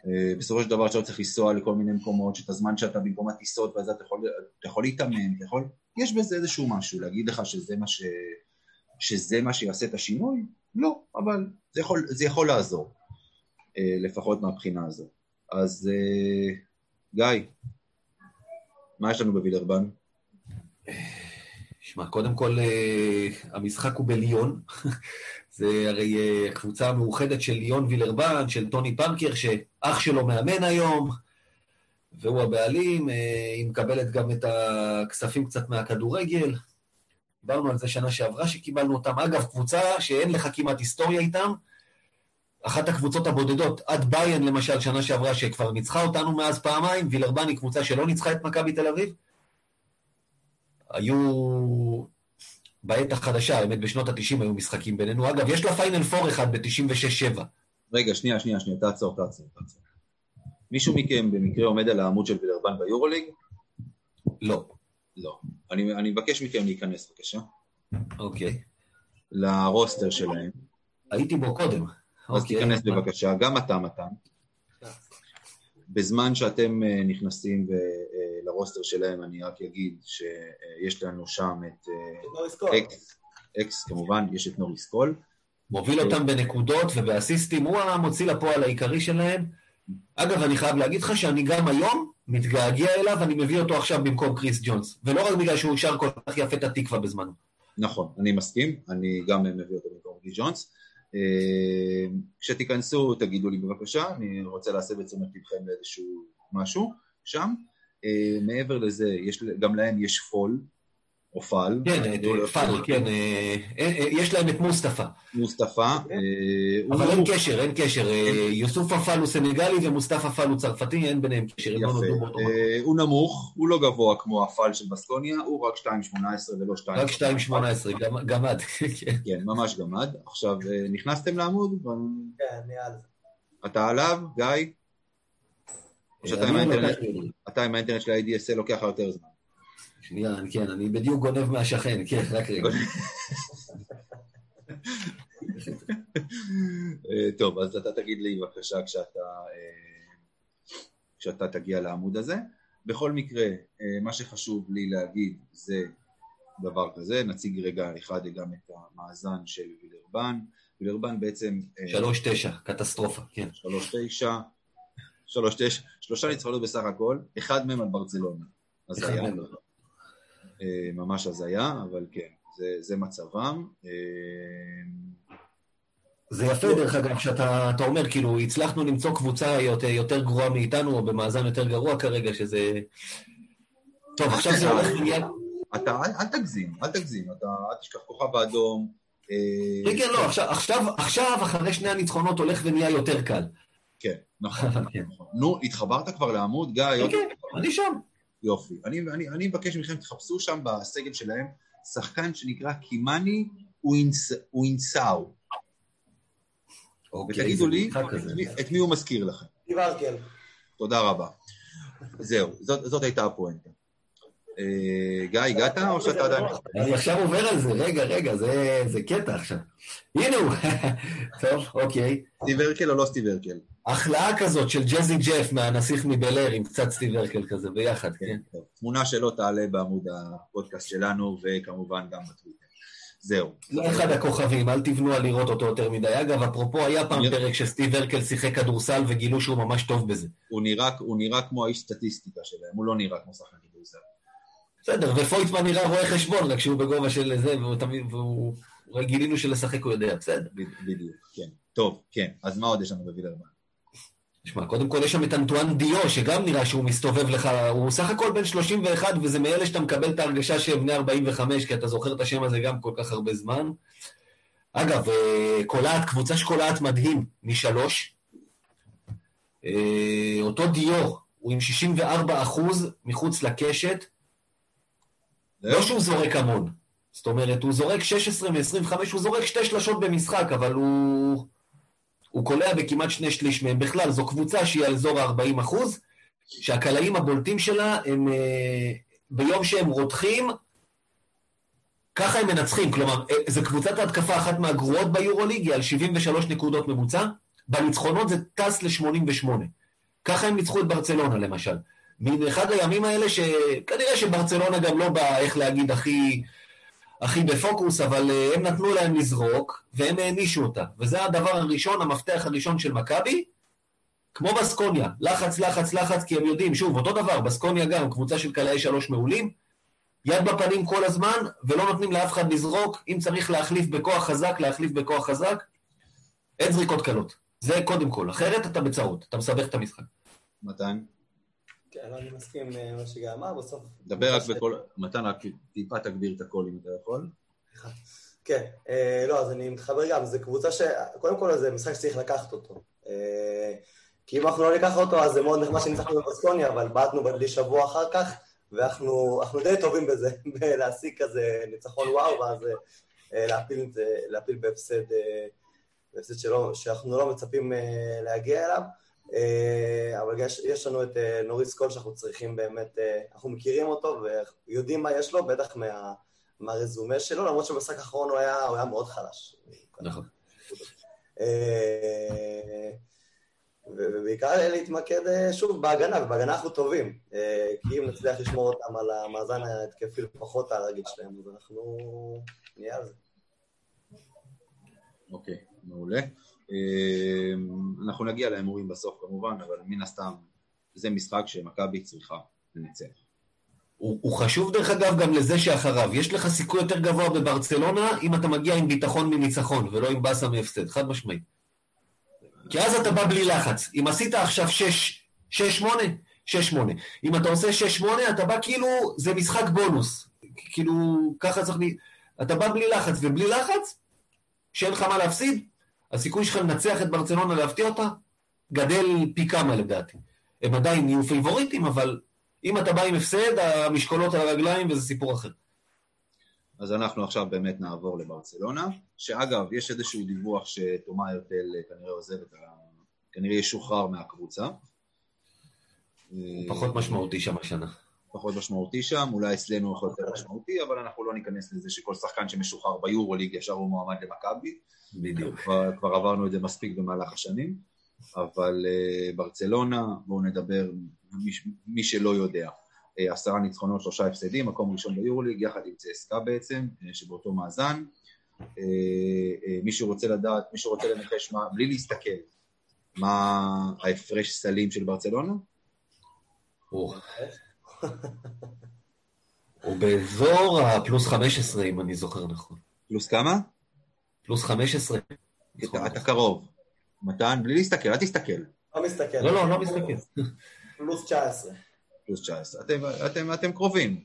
אה, בסופו של דבר שאתה צריך לנסוע לכל מיני מקומות, שאת הזמן שאתה במקום הטיסות, ואז אתה יכול, אתה יכול להתאמן, אתה יכול, יש בזה איזשהו משהו, להגיד לך שזה מה, ש, שזה מה שיעשה את השינוי? לא, אבל זה יכול, זה יכול לעזור. אה, לפחות מהבחינה הזו. אז אה, גיא, מה יש לנו בווילרבן? שמע, קודם כל, אה, המשחק הוא בליון. זה הרי הקבוצה המאוחדת של ליון וילרבן, של טוני פארקר, שאח שלו מאמן היום, והוא הבעלים, היא מקבלת גם את הכספים קצת מהכדורגל. דיברנו על זה שנה שעברה שקיבלנו אותם. אגב, קבוצה שאין לך כמעט היסטוריה איתם, אחת הקבוצות הבודדות, עד ביין למשל, שנה שעברה, שכבר ניצחה אותנו מאז פעמיים, וילרבן היא קבוצה שלא ניצחה את מכבי תל אביב. היו בעת החדשה, האמת בשנות ה-90 היו משחקים בינינו. אגב, יש לה פיינל פור אחד ב-96-7. רגע, שנייה, שנייה, שנייה, תעצור, תעצור, תעצור. מישהו מכם במקרה עומד על העמוד של וילרבן ביורוליג? לא. לא. אני, אני מבקש מכם להיכנס בבקשה, אוקיי. לרוסטר שלהם. הייתי בו קודם. אז אוקיי. תיכנס בבקשה, גם אתה מתן. בזמן שאתם אה, נכנסים ו- אה, לרוסטר שלהם, אני רק אגיד שיש לנו שם את אה. אקס, אקס כמובן, יש את נוריס קול. מוביל אותם בנקודות ובאסיסטים, הוא המוציא לפועל העיקרי שלהם. אגב, אני חייב להגיד לך שאני גם היום מתגעגע אליו, אני מביא אותו עכשיו במקום קריס ג'ונס. ולא רק בגלל שהוא שר כל כך יפה את התקווה בזמנו. נכון, אני מסכים, אני גם מביא אותו במקום גיל ג'ונס. אה, כשתיכנסו תגידו לי בבקשה, אני רוצה להסב את תשומת לבכם לאיזשהו משהו שם. אה, מעבר לזה, יש, גם להם יש פול, או פל. כן, אה, פאל, כן. אה, אה, אה, יש להם את מוסטפא. מוסטפא. אה, אבל אין קשר, אין קשר. אה, יוסוף אפל הוא סנגלי ומוסטפא אפל הוא צרפתי, אין ביניהם קשר, לא יפה. אה, הוא נמוך, הוא לא גבוה כמו הפל של בסקוניה, הוא רק 2.18 ולא 2. רק 2.18, גם- גם את. כן. כן, ממש גמד. עכשיו, אה, נכנסתם לעמוד? כן, נהיה על. אתה עליו, גיא? או שאתה עם האינטרנט- לקחתי- אתה עם האינטרנט של ה-ADSL לוקח לך יותר זמן. שנייה, כן, אני בדיוק גונב מהשכן, כן, רק רגע. אה, טוב, אז אתה תגיד לי בבקשה כשאתה, אה, כשאתה תגיע לעמוד הזה. בכל מקרה, אה, מה שחשוב לי להגיד זה דבר כזה, נציג רגע אחד גם את המאזן של וילרבן. וילרבן בעצם... אה, 3-9, קטסטרופה, כן. שלוש תשע, שלוש תשע, שלושה ניצחונות בסך הכל, אחד מהם על ברצלונה. אחד הזיה. אה, ממש הזיה, אבל כן, זה, זה מצבם. אה, זה יפה, דרך אגב, שאתה אתה אומר, כאילו, הצלחנו למצוא קבוצה יותר, יותר גרועה מאיתנו, או במאזן יותר גרוע כרגע, שזה... טוב, עכשיו זה הולך ונהיה... אתה, אל, אל תגזים, אל תגזים, אתה, אל תשכח כוכב האדום. אה, כן, כן, לא, עכשיו, עכשיו, עכשיו, אחרי שני הניצחונות, הולך ונהיה יותר קל. כן, נכון. כן. נכון. נו, התחברת כבר לעמוד, גיא? כן, כן, אני שם. יופי. אני, אני, אני מבקש מכם, תחפשו שם בסגל שלהם שחקן שנקרא קימאני אוינסאו, אוקיי, ותגידו לי את. מי- את מי הוא מזכיר לכם. סטיב ארקל. תודה רבה. זהו, זאת, זאת הייתה הפואנטה. אה, גיא, הגעת או שאתה עדיין... אני עכשיו עובר על זה, רגע, רגע, זה, זה קטע עכשיו. הנה הוא. טוב, אוקיי. סטיב הרקל או לא סטיב הרקל? החלאה כזאת של ג'זי ג'ף מהנסיך מבל אר עם קצת סטיב הרקל כזה ביחד, כן. טוב, תמונה שלו תעלה בעמוד הפודקאסט שלנו, וכמובן גם בטוויטר. זהו. לא אחד הכוכבים, אל תבנו על לראות אותו יותר מדי. אגב, אפרופו, היה פעם אני- פרק שסטיב הרקל שיחק כדורסל וגילו שהוא ממש טוב בזה. הוא נראה, הוא נראה כמו האיש סטטיסטיקה שלהם, הוא לא נראה כמו שחקן כדורסל. בסדר, ופויטמן נראה רואה חשבון, רק שהוא בגובה של זה, והוא תמיד, והוא... גילינו שלשחק הוא יודע, בסדר. בדיוק, כן. טוב, כן. אז מה עוד יש לנו בווילרבן? תשמע, קודם כל יש שם את אנטואן דיו, שגם נראה שהוא מסתובב לך, הוא סך הכל בן 31, וזה מאלה שאתה מקבל את ההרגשה שהם בני 45, כי אתה זוכר את השם הזה גם כל כך הרבה זמן. אגב, אה, קולעת, קבוצה שקולעת מדהים, משלוש. אה, אותו דיו, הוא עם 64 אחוז מחוץ לקשת, לא שהוא זורק המון. זאת אומרת, הוא זורק 16 מ-25, הוא זורק שתי שלשות במשחק, אבל הוא... הוא קולע בכמעט שני שליש מהם. בכלל, זו קבוצה שהיא על אזור ה-40 אחוז, שהקלעים הבולטים שלה הם אה, ביום שהם רותחים, ככה הם מנצחים. כלומר, אה, זו קבוצת ההתקפה אחת מהגרועות ביורוליג, היא על 73 נקודות ממוצע, בניצחונות זה טס ל-88. ככה הם ניצחו את ברצלונה, למשל. מן הימים האלה שכנראה שברצלונה גם לא באה, איך להגיד, הכי... הכי בפוקוס, אבל אה, הם נתנו להם לזרוק, והם הענישו אותה. וזה הדבר הראשון, המפתח הראשון של מכבי, כמו בסקוניה, לחץ, לחץ, לחץ, כי הם יודעים, שוב, אותו דבר, בסקוניה גם, קבוצה של קלעי שלוש מעולים, יד בפנים כל הזמן, ולא נותנים לאף אחד לזרוק, אם צריך להחליף בכוח חזק, להחליף בכוח חזק, אין זריקות קלות. זה קודם כל, אחרת אתה בצרות, אתה מסבך את המשחק. מתן? כן, אני מסכים עם אה, מה שגיא אמר, בסוף... דבר רק בקול... מתן, רק טיפה תגביר את הקול אם אתה יכול. כן, אה, לא, אז אני מתחבר גם, זו קבוצה ש... קודם כל זה משחק שצריך לקחת אותו. אה, כי אם אנחנו לא ניקח אותו, אז זה מאוד נחמד שניצחנו בבסקוניה, אבל בעטנו בדלי שבוע אחר כך, ואנחנו אנחנו די טובים בזה, בלהשיג כזה ניצחון וואו, ואז להפיל, בהפסד, בהפסד שלא, שאנחנו לא מצפים להגיע אליו. אה, אבל יש, יש לנו את אה, נוריס קול שאנחנו צריכים באמת, אה, אנחנו מכירים אותו ויודעים מה יש לו, בטח מה, מהרזומה שלו, למרות שבמשחק האחרון הוא היה, הוא היה מאוד חלש. נכון. ובעיקר להתמקד שוב בהגנה, ובהגנה אנחנו טובים. כי אם נצליח לשמור אותם על המאזן ההתקפי לפחות הרגיל שלהם, אז אנחנו נהיה על זה. אוקיי, מעולה. אה, אנחנו נגיע להימורים בסוף כמובן, אבל מן הסתם זה משחק שמכבי צריכה לנצח. הוא, הוא חשוב דרך אגב גם לזה שאחריו. יש לך סיכוי יותר גבוה בברצלונה אם אתה מגיע עם ביטחון מניצחון ולא עם באסה מהפסד, חד משמעית. כי אז אתה בא בלי לחץ. אם עשית עכשיו 6-8, 6-8. אם אתה עושה 6-8, אתה בא כאילו, זה משחק בונוס. כאילו, ככה צריך... ל- אתה בא בלי לחץ, ובלי לחץ, שאין לך מה להפסיד, הסיכוי שלך לנצח את ברצלונה, להפתיע אותה, גדל פי כמה לדעתי. הם עדיין יהיו פייבוריטים, אבל אם אתה בא עם הפסד, המשקולות על הרגליים וזה סיפור אחר. אז אנחנו עכשיו באמת נעבור לברצלונה, שאגב, יש איזשהו דיווח שתומא הרטל כנראה עוזב את ה... כנראה ישוחרר מהקבוצה. פחות משמעותי שם השנה. פחות משמעותי שם, אולי אצלנו יכול יותר משמעותי, אבל אנחנו לא ניכנס לזה שכל שחקן שמשוחרר ביורוליג ישר הוא מועמד למכבי. בדיוק. כבר, כבר עברנו את זה מספיק במהלך השנים, אבל uh, ברצלונה, בואו נדבר, מי, מי שלא יודע, uh, עשרה ניצחונות, שלושה הפסדים, מקום ראשון ביורוליג, יחד עם צסקה בעצם, uh, שבאותו מאזן. Uh, uh, מי שרוצה לדעת, מי שרוצה לנחש מה, בלי להסתכל, מה ההפרש סלים של ברצלונה? הוא באזור הפלוס 15, אם אני זוכר נכון. פלוס כמה? פלוס 15. אתה, אתה קרוב. מתן, בלי להסתכל, אל תסתכל. לא מסתכל. לא, לא, לא מסתכל. פלוס 19. פלוס 19. אתם, אתם, אתם קרובים.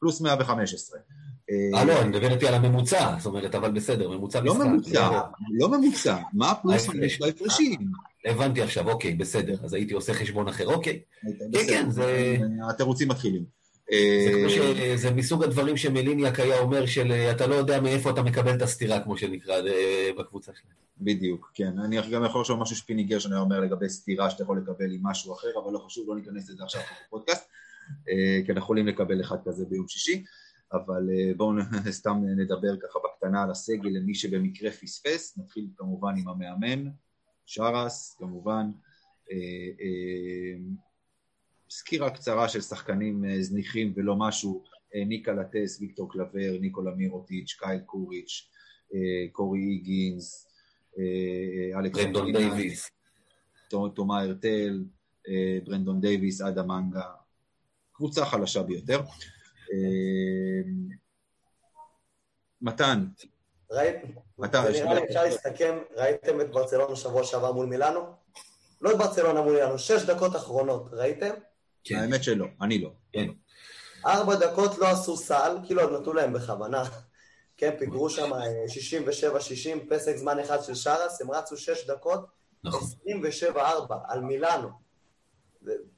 פלוס 115. אה, לא, אני מדבר איתי על הממוצע, זאת אומרת, אבל בסדר, ממוצע לא משחק. ממוצע, לא ממוצע. מה הפלוס. בהפרשים? הבנתי עכשיו, אוקיי, בסדר. אז הייתי עושה חשבון אחר, אוקיי. בסדר, כן, זה- התירוצים מתחילים. זה אה, מסוג הדברים שמליניאק היה אומר של אה, אתה לא יודע מאיפה אתה מקבל את הסתירה, כמו שנקרא אה, בקבוצה שלהם. בדיוק, כן. אני גם יכול לחשוב משהו שפיני גרשון היה אומר לגבי סתירה שאתה יכול לקבל עם משהו אחר, אבל לא חשוב, לא ניכנס לזה עכשיו בפודקאסט, אה, כי אנחנו יכולים לקבל אחד כזה ביום שישי, אבל אה, בואו סתם נדבר ככה בקטנה על הסגל למי שבמקרה פספס. נתחיל כמובן עם המאמן, שרס, כמובן. אה, אה, סקירה קצרה של שחקנים אה, זניחים ולא משהו, ניקה לטס, ויקטור קלבר, ניקולה מירוטיץ', קייל קוריץ', קורי איגינס, אלכס ברנדון אורטינה, דייוויס. תו- תומה הרטל, ברנדון דייוויס, אדה מנגה, קבוצה חלשה ביותר. מתן, ראיתם? זה נראה לי אפשר להסתכם, ראיתם את ברצלונה שבוע שעבר מול מילאנו? לא את ברצלונה מול מילאנו, שש דקות אחרונות, ראיתם? כן, האמת שלא, אני לא. כן. ארבע דקות לא עשו סל, כאילו עוד נתנו להם בכוונה. כן, פיגרו שם אה, 67-60, פסק זמן אחד של שרס, הם רצו שש דקות, נכון. 27-4 על מילאנו.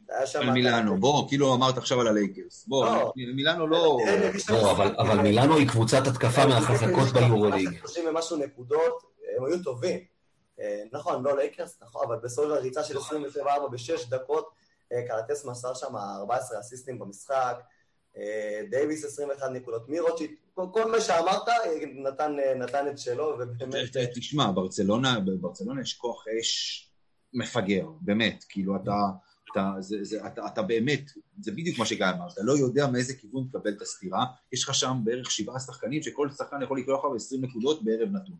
זה- היה שם... על מילאנו, בוא, כאילו אמרת עכשיו על הלייקרס. בוא, לא. מילאנו לא... לא, אבל- אבל מילאנו היא קבוצת התקפה מהחזקות ביורוליג. 30 ומשהו נקודות, הם היו טובים. אה, נכון, לא לייקרס, נכון, אבל בסוף הריצה של 27-4 בשש דקות, אה, קלאתס מסר שם 14 אסיסטים במשחק, אה, דייוויס 21 נקודות, מירוטיץ', כל- כל מה שאמרת נתן, נתן את שלו, ובאמת... תשמע, ברצלונה, יש כוח אש מפגר, באמת, כאילו אתה, אתה, זה, זה, אתה, אתה באמת, זה בדיוק מה שגיא אמר, אתה לא יודע מאיזה כיוון תקבל את הסתירה, יש לך שם בערך שבעה שחקנים שכל שחקן יכול לקלוע לך ב-20 נקודות בערב נתון.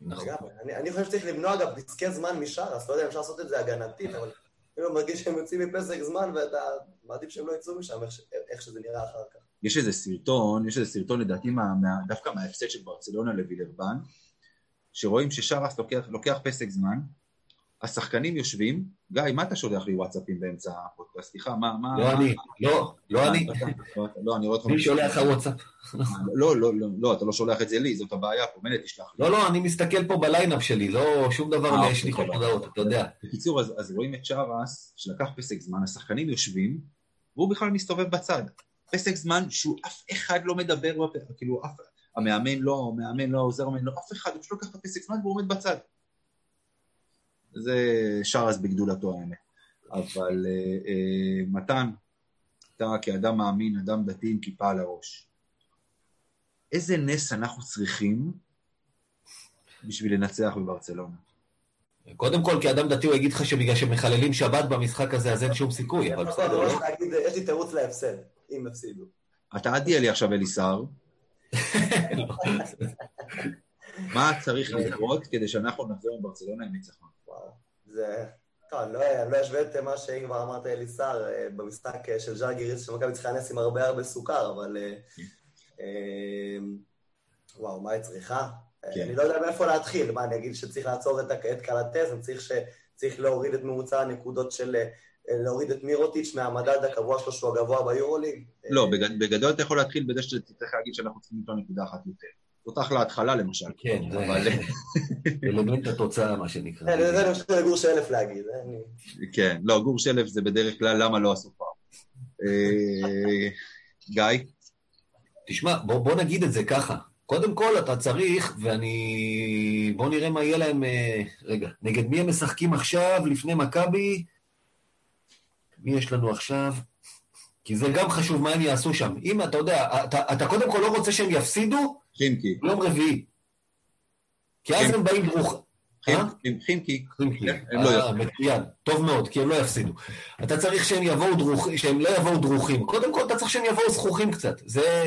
נכון. אני, אני חושב שצריך למנוע גם פסקי זמן משרס, לא יודע אם אפשר לעשות את זה הגנתית, אבל כאילו מרגיש שהם יוצאים מפסק זמן, ואתה מעדיף שהם לא יצאו משם, איך, שזה נראה אחר כך. יש איזה סרטון, יש איזה סרטון לדעתי מה, מה, דווקא מההפסד של ברצלונה לווילרבן, שרואים ששרס לוקח, לוקח פסק זמן, השחקנים יושבים, גיא, מה אתה שולח לי וואטסאפים באמצע הפודקאסט? סליחה, מה... מה לא אני, לא, לא אני. לא, לא, אני רואה אותך... מי שולח לך וואטסאפ? לא, לא, לא, לא, אתה לא שולח את זה לי, זאת הבעיה פה, מילא תשלח לי. לא, לא, אני מסתכל פה ב lineup שלי, לא שום דבר אה, לשליחות אוקיי, הודעות, אתה יודע. בקיצור, אז, רואים את שרס, שלקח פסק זמן, השחקנים יושבים, והוא בכלל מסתובב בצד. פסק זמן שהוא אף אחד לא מדבר. כאילו. המאמן לא, המאמן לא, העוזר המאמן לא, אף אחד, הוא פשוט לוקח את הפסק זמן והוא עומד בצד. זה שרס בגדולתו האמת. אבל אה, אה, מתן, אתה כאדם מאמין, אדם דתי עם כיפה על הראש, איזה נס אנחנו צריכים בשביל לנצח בברצלונה? קודם כל, כאדם דתי הוא יגיד לך שבגלל שמחללים שבת במשחק הזה, אז אין שום סיכוי, אבל בסדר, לא? יש לי תירוץ להפסד, אם הפסידו. אתה עדי לי עכשיו אליסר, מה צריך לקרות כדי שאנחנו נחזור מברצלונה עם ניצחון? וואו, זה... טוב, אני לא לא אשווה את מה שאם כבר אמרת אליסר אה, במשחק אה, של ז'אגיריס, שמכבי צריכה לנס עם הרבה הרבה סוכר, אבל... אה, וואו, מה היא צריכה? כן. אני לא יודע מאיפה להתחיל. מה, אני אגיד שצריך לעצור את, קלטס, אני צריך, ש, צריך להוריד את ממוצע הנקודות של... להוריד את מירוטיץ' מהמדד הקבוע שלו, שהוא הגבוה ביורוליג. לא, בגד- בגדול אתה יכול להתחיל בזה שתצטרך להגיד שאנחנו צריכים לטעון נקודה אחת יותר. זאת אחלה התחלה למשל. כן, זה אבל אלמנט התוצאה, מה שנקרא. כן, זה אני חושב לגור שאלף להגיד. כן, לא, גור שלף זה בדרך כלל למה לא עשו פעם. אה, גיא? תשמע, בוא, בוא נגיד את זה ככה. קודם כל, אתה צריך, ואני... בוא נראה מה יהיה להם... אה, רגע, נגד מי הם משחקים עכשיו, לפני מכבי? מי יש לנו עכשיו? כי זה גם חשוב מה הם יעשו שם. אם אתה יודע, אתה, אתה קודם כל לא רוצה שהם יפסידו חימקי. יום רביעי. כי אז הם באים דרוך... אה? חימ- חימקי. הם לא אה, מצוין, טוב מאוד, כי הם לא יפסידו. אתה צריך שהם יבואו דרוכים, שהם לא יבואו דרוכים. קודם כל, אתה צריך שהם יבואו זכוכים קצת. זה,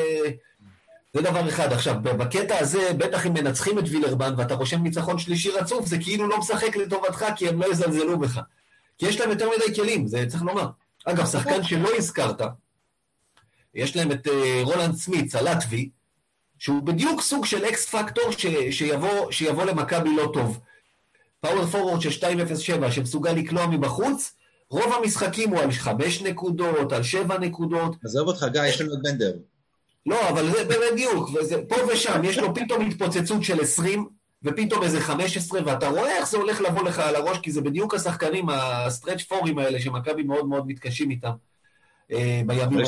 זה דבר אחד. עכשיו, בקטע הזה, בטח אם מנצחים את וילרבן ואתה רושם ניצחון שלישי רצוף, זה כאילו לא משחק לטובתך, כי הם לא יזלזלו בך. כי יש להם יותר מדי כלים, זה צריך לומר. אגב, שחקן שלא הזכרת, יש להם את אה, רולנד שמיץ, הלטבי, שהוא בדיוק סוג של X factor ש, שיבוא, שיבוא למכבי לא טוב. power forward של 2.07 שמסוגל לקלוע מבחוץ, רוב המשחקים הוא על 5 נקודות, על 7 נקודות. עזוב אותך, גיא, יש לנו את בנדר. לא, אבל זה בדיוק, וזה, פה ושם, יש לו פתאום התפוצצות של 20, ופתאום איזה 15, ואתה רואה איך זה הולך לבוא לך על הראש, כי זה בדיוק השחקנים, הסטרץ' פורים האלה, שמכבי מאוד מאוד מתקשים איתם אה, בימים האלה.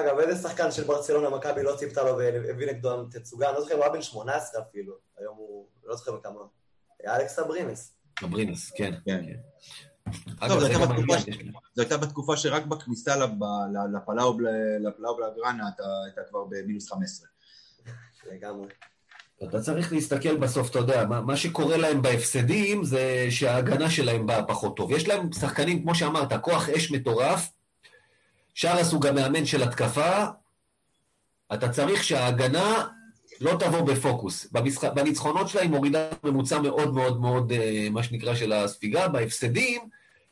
אגב, איזה שחקן של ברצלונה מכבי לא ציפתה לו והביא נגדו תצוגה, אני לא זוכר אם הוא היה בן 18 אפילו, היום הוא, לא זוכר כמה, אלכס אברינס. אברינס, כן. כן. טוב, זו הייתה בתקופה שרק בכניסה לפלאו בלגרנה אתה כבר במינוס 15. לגמרי. אתה צריך להסתכל בסוף, אתה יודע, מה, מה שקורה להם בהפסדים זה שההגנה שלהם באה פחות טוב. יש להם שחקנים, כמו שאמרת, כוח אש מטורף, שרס הוא גם מאמן של התקפה, אתה צריך שההגנה לא תבוא בפוקוס. במשח... בניצחונות שלה היא מורידה ממוצע מאוד מאוד מאוד, אה, מה שנקרא, של הספיגה. בהפסדים,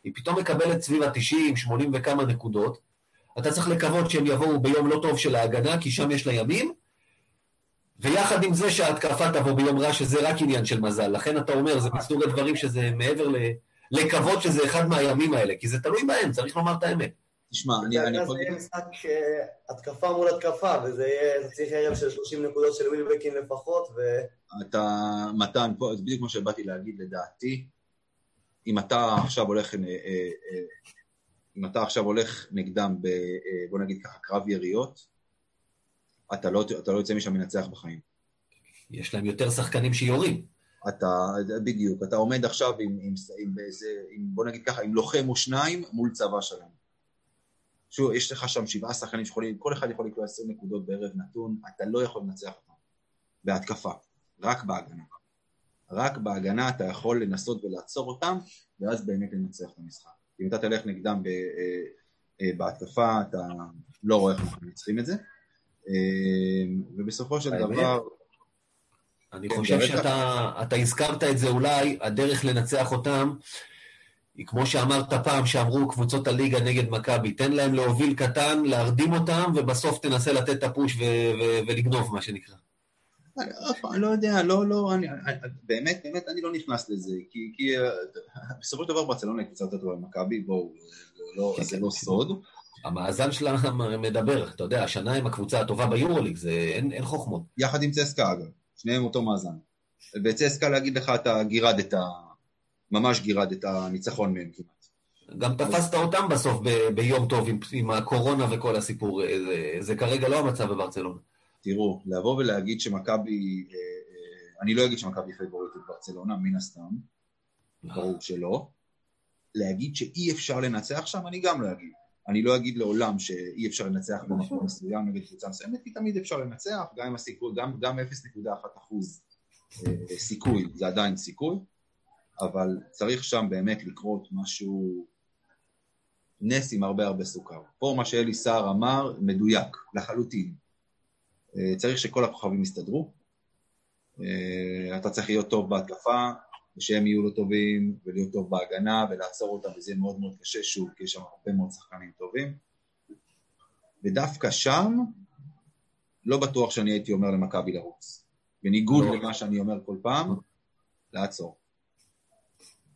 היא פתאום מקבלת סביב ה-90, 80 וכמה נקודות. אתה צריך לקוות שהם יבואו ביום לא טוב של ההגנה, כי שם יש לה ימים, ויחד עם זה שההתקפה תבוא ביום רע, שזה רק עניין של מזל. לכן אתה אומר, זה מסוג הדברים שזה מעבר ל... לקוות שזה אחד מהימים האלה, כי זה תלוי בהם, צריך לומר את האמת. תשמע, אני... זה יהיה משחק אה, התקפה מול התקפה, וזה יהיה, צריך ערב של 30 נקודות של ווילבקין לפחות, ו... אתה, מתן, פה, זה בדיוק כמו שבאתי להגיד, לדעתי, אם אתה עכשיו הולך, אה, אה, אם אתה עכשיו הולך נגדם, ב, בוא נגיד ככה, קרב יריות, אתה לא, אתה לא יוצא משם מנצח בחיים. יש להם יותר שחקנים שיורים. אתה, בדיוק, אתה עומד עכשיו עם, עם, עם, עם, בוא נגיד ככה, עם לוחם או שניים מול צבא שלהם. שוב, יש לך שם שבעה שחקנים שיכולים, כל אחד יכול לקלוע עשר נקודות בערב נתון, אתה לא יכול לנצח אותם בהתקפה, רק בהגנה. רק בהגנה אתה יכול לנסות ולעצור אותם, ואז באמת לנצח את המשחק. אם אתה תלך נגדם ב, אה, אה, בהתקפה, אתה לא רואה איך אנחנו מנצחים את זה. אה, ובסופו של דבר... אני כן, חושב שאתה הזכרת את זה אולי, הדרך לנצח אותם כמו שאמרת פעם, שאמרו קבוצות הליגה נגד מכבי, תן להם להוביל קטן, להרדים אותם, ובסוף תנסה לתת את הפוש ולגנוב, מה שנקרא. אני לא יודע, לא, לא, אני, באמת, באמת אני לא נכנס לזה, כי, כי בסופו של דבר ברצלונה היא קצת יותר טובה ממכבי, בואו, לא, כן, זה לא כן. סוד. המאזן שלה מדבר, אתה יודע, השנה עם הקבוצה הטובה ביורוליג, זה אין, אין חוכמות. יחד עם צסקה אגב, שניהם אותו מאזן. וצסקה להגיד לך, אתה גירדת ממש גירד את הניצחון מהם כמעט. גם תפסת אותם בסוף ב- ביום טוב עם, עם הקורונה וכל הסיפור, זה, זה כרגע לא המצב בברצלונה. תראו, לבוא ולהגיד שמכבי, אה, אה, אני לא אגיד שמכבי פייבוריטית ברצלונה, מן הסתם, ברור שלא. להגיד שאי אפשר לנצח שם, אני גם לא אגיד. אני לא אגיד לעולם שאי אפשר לנצח במקום מסוים נגד קבוצה מסוימת, כי תמיד אפשר לנצח, גם עם הסיכוי, גם, גם 0.1 אחוז אה, סיכוי, זה עדיין סיכוי. אבל צריך שם באמת לקרות משהו, נס עם הרבה הרבה סוכר. פה מה שאלי סער אמר, מדויק, לחלוטין. אה, צריך שכל הכוכבים יסתדרו. אה, אתה צריך להיות טוב בהתקפה, ושהם יהיו לא טובים, ולהיות טוב בהגנה, ולעצור אותם, וזה יהיה מאוד מאוד קשה, שוב, כי יש שם הרבה מאוד שחקנים טובים. ודווקא שם, לא בטוח שאני הייתי אומר למכבי לרוץ. בניגוד לא. למה שאני אומר כל פעם, לעצור.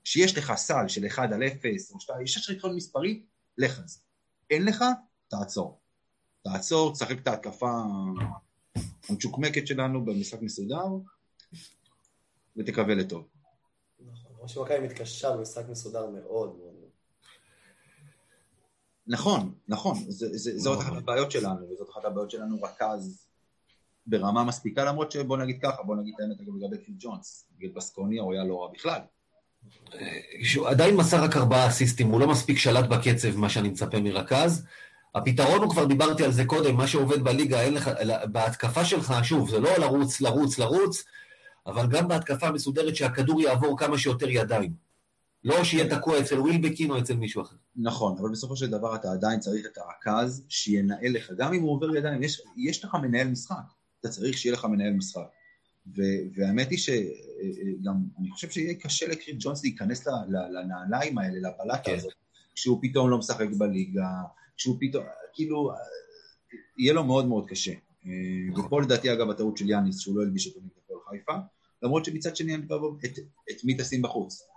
שיש לך סל של 1 על 0 או 2, יש לך יתרון מספרי, לך על זה. אין לך, תעצור. תעצור, תשחק את ההתקפה המצ'וקמקת שלנו במשחק מסודר, ותקווה לטוב. נכון, כמו שמכבי מתקשה במשחק מסודר מאוד מאוד. נכון, נכון, זאת אחת הבעיות שלנו, וזאת אחת הבעיות שלנו רכז ברמה מספיקה, למרות שבוא נגיד ככה, בוא נגיד את האמת לגבי פיל ג'ונס, נגד בסקוניה הוא היה לא רע בכלל. שהוא עדיין מסר רק ארבעה אסיסטים, הוא לא מספיק שלט בקצב, מה שאני מצפה מרכז. הפתרון הוא, כבר דיברתי על זה קודם, מה שעובד בליגה, אין לך, בהתקפה שלך, שוב, זה לא לרוץ, לרוץ, לרוץ, אבל גם בהתקפה מסודרת שהכדור יעבור כמה שיותר ידיים. לא שיהיה תקוע אצל ווילבקין או אצל מישהו אחר. נכון, אבל בסופו של דבר אתה עדיין צריך את הרכז שינהל לך, גם אם הוא עובר ידיים, יש, יש לך מנהל משחק, אתה צריך שיהיה לך מנהל משחק. והאמת היא שגם, אני חושב שיהיה קשה לקריק ג'ונס להיכנס לנעליים האלה, לבלטה כן. הזאת, כשהוא פתאום לא משחק בליגה, כשהוא פתאום, כאילו, יהיה לו מאוד מאוד קשה. ופה לדעתי אגב הטעות של יאניס, שהוא לא הלביש אותו נגד הפועל חיפה, למרות שמצד שני אני בא ואומר, את, את מי תשים בחוץ?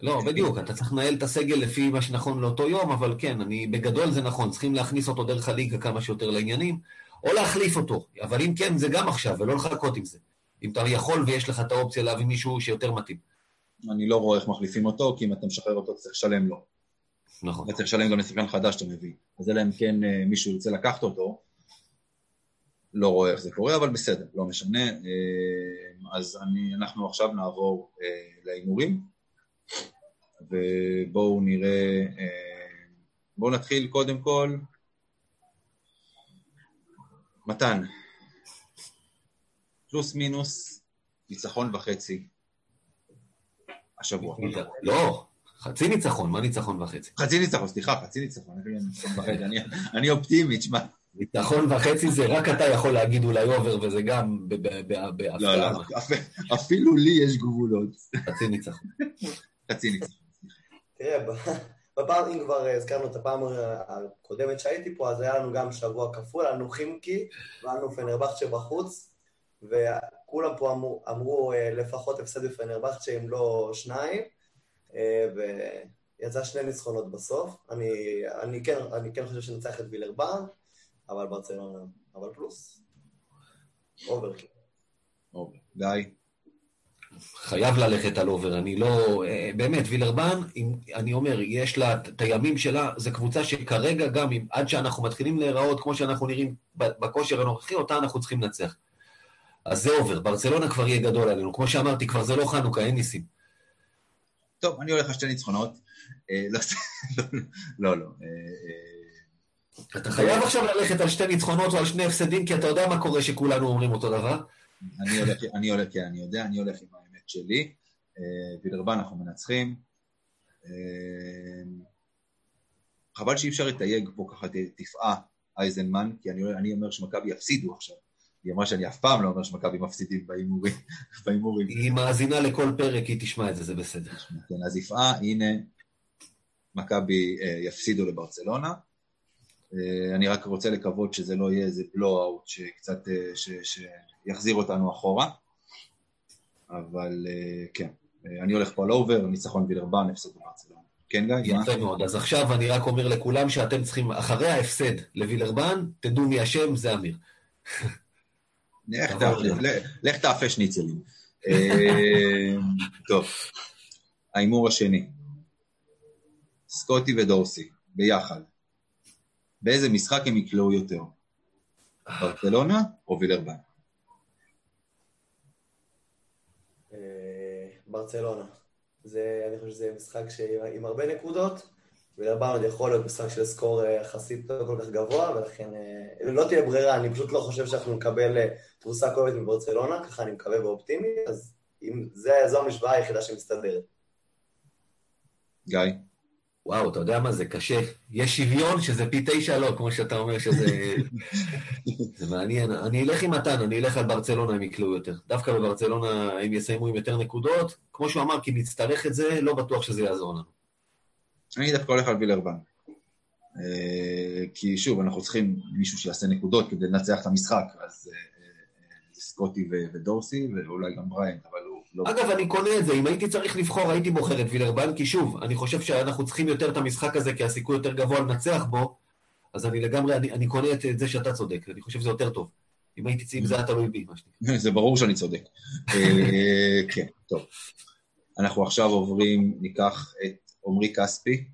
לא, בדיוק, אתה צריך לנהל את הסגל לפי מה שנכון לאותו יום, אבל כן, אני, בגדול זה נכון, צריכים להכניס אותו דרך הליגה כמה שיותר לעניינים, או להחליף אותו, אבל אם כן, זה גם עכשיו, ולא לחכות עם זה. אם אתה יכול ויש לך את האופציה להביא מישהו שיותר מתאים. אני לא רואה איך מחליפים אותו, כי אם אתה משחרר אותו צריך לשלם לו. נכון. אתה צריך לשלם גם לשחקן חדש שאתה מביא. אז אלא אם כן אה, מישהו ירצה לקחת אותו, לא רואה איך זה קורה, אבל בסדר, לא משנה. אה, אז אני, אנחנו עכשיו נעבור אה, להימורים, ובואו נראה, בואו נתחיל קודם כל, מתן, פלוס מינוס ניצחון וחצי השבוע. לא, חצי ניצחון, מה ניצחון וחצי? חצי ניצחון, סליחה, חצי ניצחון, אני אופטימי, תשמע. ניצחון וחצי זה רק אתה יכול להגיד אולי אובר, וזה גם בהפתעה. לא, לא, אפילו לי יש גבולות. חצי ניצחון. חצי ניצחון. תראה, בפעם, אם כבר הזכרנו את הפעם הקודמת שהייתי פה, אז היה לנו גם שבוע כפול, היה לנו חימקי, והיה לנו פנרבכצ'ה בחוץ, וכולם פה אמרו, אמרו לפחות הפסד בפנרבכצ'ה אם לא שניים, ויצא שני ניצחונות בסוף. אני, אני, כן, אני כן חושב שנצטרך את וילרבן, אבל ברצלונה, אבל פלוס. אובר. over. גיא? חייב ללכת על over, אני לא... באמת, וילרבן, אני אומר, יש לה את הימים שלה, זו קבוצה שכרגע גם, אם, עד שאנחנו מתחילים להיראות כמו שאנחנו נראים בכושר הנוכחי, אותה אנחנו צריכים לנצח. אז זה over, ברצלונה כבר יהיה גדול עלינו. כמו שאמרתי, כבר זה לא חנוכה, אין ניסים. טוב, אני הולך על שתי ניצחונות. לא, לא. אתה חייב עכשיו ללכת על שתי ניצחונות או על שני הפסדים, כי אתה יודע מה קורה שכולנו אומרים אותו דבר. אני הולך, כן, אני יודע, אני הולך עם האמת שלי. וילרבן אנחנו מנצחים. חבל שאי אפשר לתייג פה ככה תפעה אייזנמן, כי אני אומר שמכבי יפסידו עכשיו. היא אמרה שאני אף פעם לא אומר שמכבי מפסידים בהימורים. היא מאזינה לכל פרק, היא תשמע את זה, זה בסדר. כן, אז יפעה, הנה, מכבי יפסידו לברצלונה. אני רק רוצה לקוות שזה לא יהיה איזה blowout שקצת, שיחזיר אותנו אחורה. אבל כן, אני הולך פה על over, ניצחון וילרבן, הפסד בברצלונה. כן, גיא? יפה מאוד. אז עכשיו אני רק אומר לכולם שאתם צריכים, אחרי ההפסד לווילרבן, תדעו מי אשם, זה אמיר. לך תאפה שניצלים. טוב, ההימור השני. סקוטי ודורסי, ביחד. באיזה משחק הם יקלעו יותר? ברצלונה או וילרבן? ברצלונה. זה, אני חושב שזה משחק עם הרבה נקודות, ולבן עוד יכול להיות משחק של סקור יחסית לא כל כך גבוה, ולכן לא תהיה ברירה, אני פשוט לא חושב שאנחנו נקבל תבוסה כואבת מברצלונה, ככה אני מקווה באופטימי, אז אם זה, זו המשוואה היחידה שמסתדרת. גיא? וואו, אתה יודע מה, זה קשה. יש שוויון שזה פי תשע לא, כמו שאתה אומר שזה... זה מעניין. אני אלך עם מתן, אני אלך על ברצלונה, הם יקלעו יותר. דווקא בברצלונה הם יסיימו עם יותר נקודות. כמו שהוא אמר, כי נצטרך את זה, לא בטוח שזה יעזור לנו. אני דווקא הולך על וילרבן. כי שוב, אנחנו צריכים מישהו שיעשה נקודות כדי לנצח את המשחק, אז זה סקוטי ודורסי, ואולי גם בריינט, אבל. אגב, אני קונה את זה, אם הייתי צריך לבחור, הייתי בוחר את וילרבן, כי שוב, אני חושב שאנחנו צריכים יותר את המשחק הזה, כי הסיכוי יותר גבוה לנצח בו, אז אני לגמרי, אני, אני קונה את זה שאתה צודק, אני חושב שזה יותר טוב. אם הייתי צייב, זה היה תלוי בי, מה שנקרא. זה ברור שאני צודק. כן, טוב. אנחנו עכשיו עוברים, ניקח את עמרי כספי,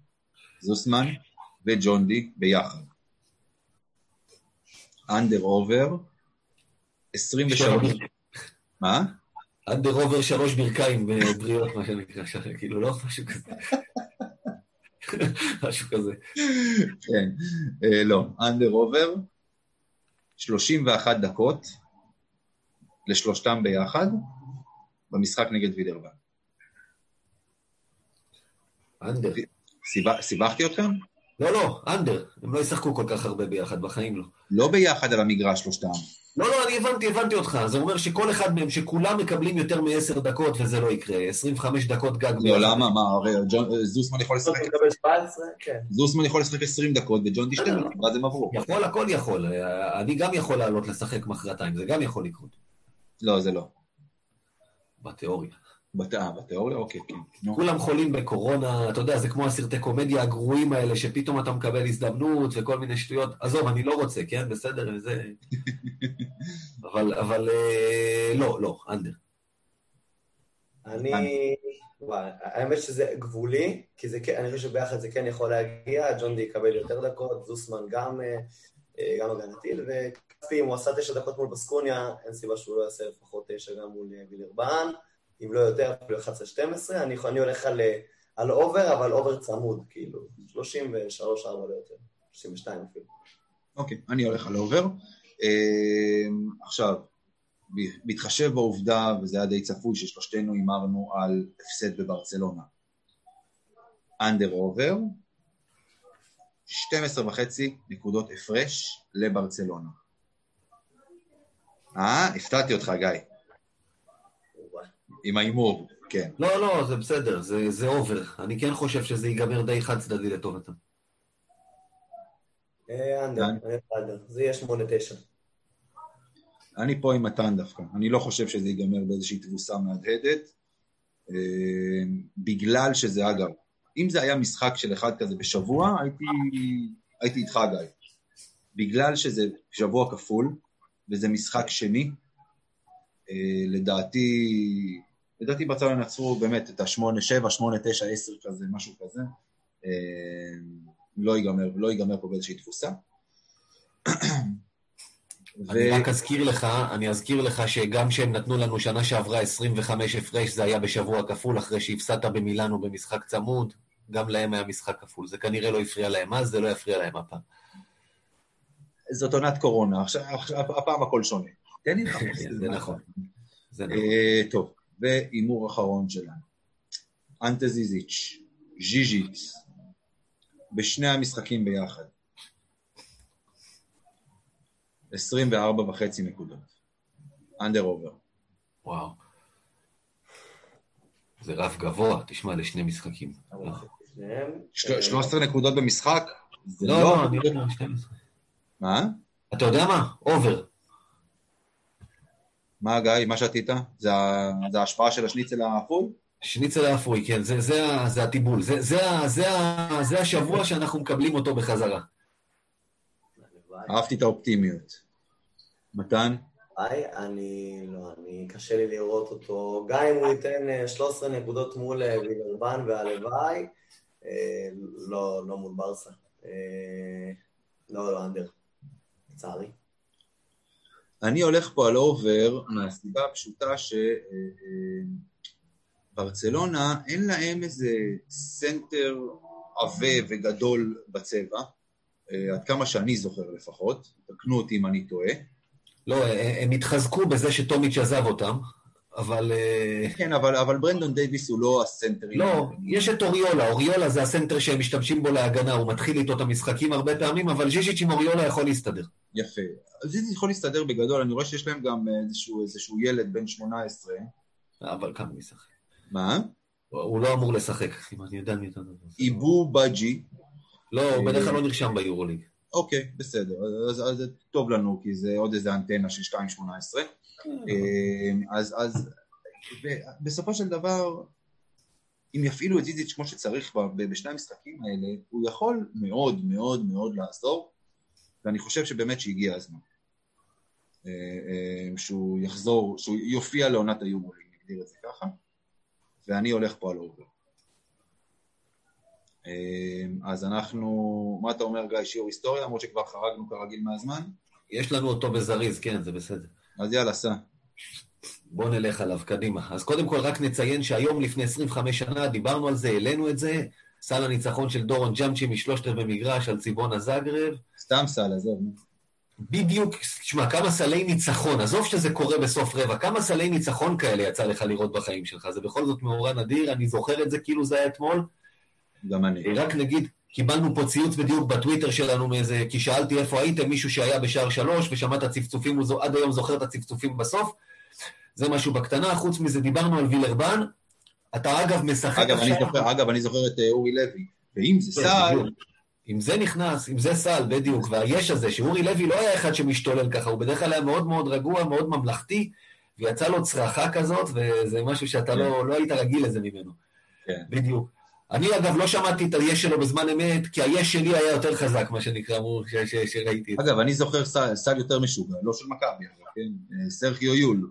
זוסמן וג'ון די ביחד. under over, 23... מה? under over שלוש ברכיים בריאות, מה שנקרא, כאילו לא משהו כזה. משהו כזה. כן, לא, under over, 31 דקות לשלושתם ביחד, במשחק נגד וילרבן. אנדר. סיבכתי אתכם? לא, לא, אנדר. הם לא ישחקו כל כך הרבה ביחד, בחיים לא. לא ביחד על המגרש שלושתם. לא, לא, אני הבנתי, הבנתי אותך. זה אומר שכל אחד מהם, שכולם מקבלים יותר מ-10 דקות, וזה לא יקרה. 25 דקות גג. לא, למה? מה, הרי זוסמן יכול לשחק... כן. זוסמן יכול לשחק 20 דקות, וג'ון די 12, ואז הם עברו. יכול, הכל יכול. אני גם יכול לעלות לשחק מחרתיים, זה גם יכול לקרות. לא, זה לא. בתיאוריה. בת- בתיאוריה? אוקיי, כן. כולם חולים בקורונה, אתה יודע, זה כמו הסרטי קומדיה הגרועים האלה, שפתאום אתה מקבל הזדמנות וכל מיני שטויות. עזוב, אני לא רוצה, כן? בסדר, זה... אבל, אבל אה, לא, לא, אנדר. אני... וואי, האמת שזה גבולי, כי זה כן, אני חושב שביחד זה כן יכול להגיע, ג'ון די יקבל יותר דקות, זוסמן גם, אה, אה, גם הגנתי, וכספי, אם הוא עשה תשע דקות מול בסקוניה, אין סיבה שהוא לא יעשה לפחות תשע גם מול וילרבן, אם לא יותר, אפילו 11-12, אני, אני הולך על, אה, על over, אבל over צמוד, כאילו, 33-4 לא יותר, 32 אפילו. אוקיי, אני הולך על over. אה, עכשיו, ב- בהתחשב בעובדה, וזה היה די צפוי, ששלושתנו הימרנו על הפסד בברצלונה. under over, 12 וחצי נקודות הפרש לברצלונה. אה, הפתעתי אותך, גיא. עם ההימור, כן. לא, לא, זה בסדר, זה, זה אובר. אני כן חושב שזה ייגמר די חד צדדי לטובתם. אה, אנדר, אנדר, זה יהיה 8-9. אני פה עם מתן דווקא. אני לא חושב שזה ייגמר באיזושהי תבוסה מהדהדת, אה, בגלל שזה, אגב, אם זה היה משחק של אחד כזה בשבוע, הייתי, הייתי איתך, גיא. בגלל שזה שבוע כפול, וזה משחק שני, אה, לדעתי, לדעתי ברצלונה ינצחו באמת את ה-8, 7, 8, 9, 10 כזה, משהו כזה. אה, לא ייגמר, לא ייגמר פה באיזושהי תבוסה. אני רק אזכיר לך, אני אזכיר לך שגם כשהם נתנו לנו שנה שעברה 25 הפרש, זה היה בשבוע כפול, אחרי שהפסדת במילאנו במשחק צמוד, גם להם היה משחק כפול. זה כנראה לא הפריע להם אז, זה לא יפריע להם הפעם. זאת עונת קורונה, עכשיו, הפעם הכל שונה. תן לי לחפש. זה נכון. זה נכון. אה, טוב, והימור אחרון שלנו. אנטה זיזיץ', ז'יז'יץ, בשני המשחקים ביחד. 24 וחצי נקודות. אנדר אובר. וואו. זה רף גבוה, תשמע, לשני משחקים. לא, שניהם. של- 13 נקודות במשחק? לא, לא, אני לא יודע, 12. מה? אתה יודע מה? אובר. מה, גיא, מה שתית? זה זה ההשפעה של השניצל האפוי? שניצל האפוי, כן, זה, זה, זה הטיבול. זה, זה, זה, זה השבוע שאנחנו מקבלים אותו בחזרה. אהבתי את האופטימיות. מתן? היי, אני לא, אני, קשה לי לראות אותו. גם אם הוא ייתן אה, 13 נקודות מול אה, וילרבן והלוואי, אה, לא, לא מול ברסה. אה, לא, לא, under. לצערי. אני הולך פה על over מהסיבה הפשוטה שברצלונה אין להם איזה סנטר עבה וגדול בצבע, אה, עד כמה שאני זוכר לפחות, תקנו אותי אם אני טועה. לא, הם התחזקו בזה שטומיץ' עזב אותם, אבל... אה, כן, אבל, אבל ברנדון דייוויס הוא לא הסנטר. לא, יש את אוריולה, אוריולה זה הסנטר שהם משתמשים בו להגנה, הוא מתחיל איתו את המשחקים הרבה פעמים, אבל ז'יז'יץ' עם אוריולה יכול להסתדר. יפה. זה יכול להסתדר בגדול, אני רואה שיש להם גם איזשהו, איזשהו ילד בן 18. אבל כמה הוא ישחק? מה? הוא לא אמור לשחק, אם אני יודע מי אתה. איבו בג'י. לא, הוא בדרך כלל לא נרשם ביורוליג. אוקיי, בסדר. אז, אז זה טוב לנו, כי זה עוד איזה אנטנה של 2.18. אז, אז בסופו של דבר, אם יפעילו את זיזיץ' כמו שצריך בשני המשחקים האלה, הוא יכול מאוד מאוד מאוד לעזור, ואני חושב שבאמת שהגיע הזמן. אה, אה, שהוא יחזור, שהוא יופיע לעונת היורוליג, נגדיר את זה ככה, ואני הולך פה על over. אה, אז אנחנו, מה אתה אומר גיא, שיעור היסטוריה, למרות שכבר חרגנו כרגיל מהזמן? יש לנו אותו בזריז, כן, זה בסדר. אז יאללה, סע. בוא נלך עליו, קדימה. אז קודם כל רק נציין שהיום לפני 25 שנה דיברנו על זה, העלינו את זה, סל הניצחון של דורון ג'אמצ'י משלושת רבעי מגרש על ציבונה זגרב. סתם סל, עזוב. בדיוק, תשמע, כמה סלי ניצחון, עזוב שזה קורה בסוף רבע, כמה סלי ניצחון כאלה יצא לך לראות בחיים שלך? זה בכל זאת מאורע נדיר, אני זוכר את זה כאילו זה היה אתמול. גם אני. רק נגיד, קיבלנו פה ציוץ בדיוק בטוויטר שלנו מאיזה, כי שאלתי איפה הייתם, מישהו שהיה בשער שלוש ושמע את הצפצופים, הוא עד היום זוכר את הצפצופים בסוף. זה משהו בקטנה, חוץ מזה דיברנו על וילרבן. אתה אגב משחק אגב, אני זוכר, אגב, אני זוכר את אה, אורי לוי, ואם זה כן, סל. אם זה נכנס, אם זה סל, בדיוק, והיש הזה, שאורי לוי לא היה אחד שמשתולל ככה, הוא בדרך כלל היה מאוד מאוד רגוע, מאוד ממלכתי, ויצא לו צרחה כזאת, וזה משהו שאתה לא, לא היית רגיל לזה ממנו. כן. בדיוק. אני אגב לא שמעתי את היש שלו בזמן אמת, כי היש שלי היה יותר חזק, מה שנקרא, אמרו, שראיתי את זה. אגב, אני זוכר סל, יותר משוגע, לא של מכבי, כן, אה, סרחיו יול.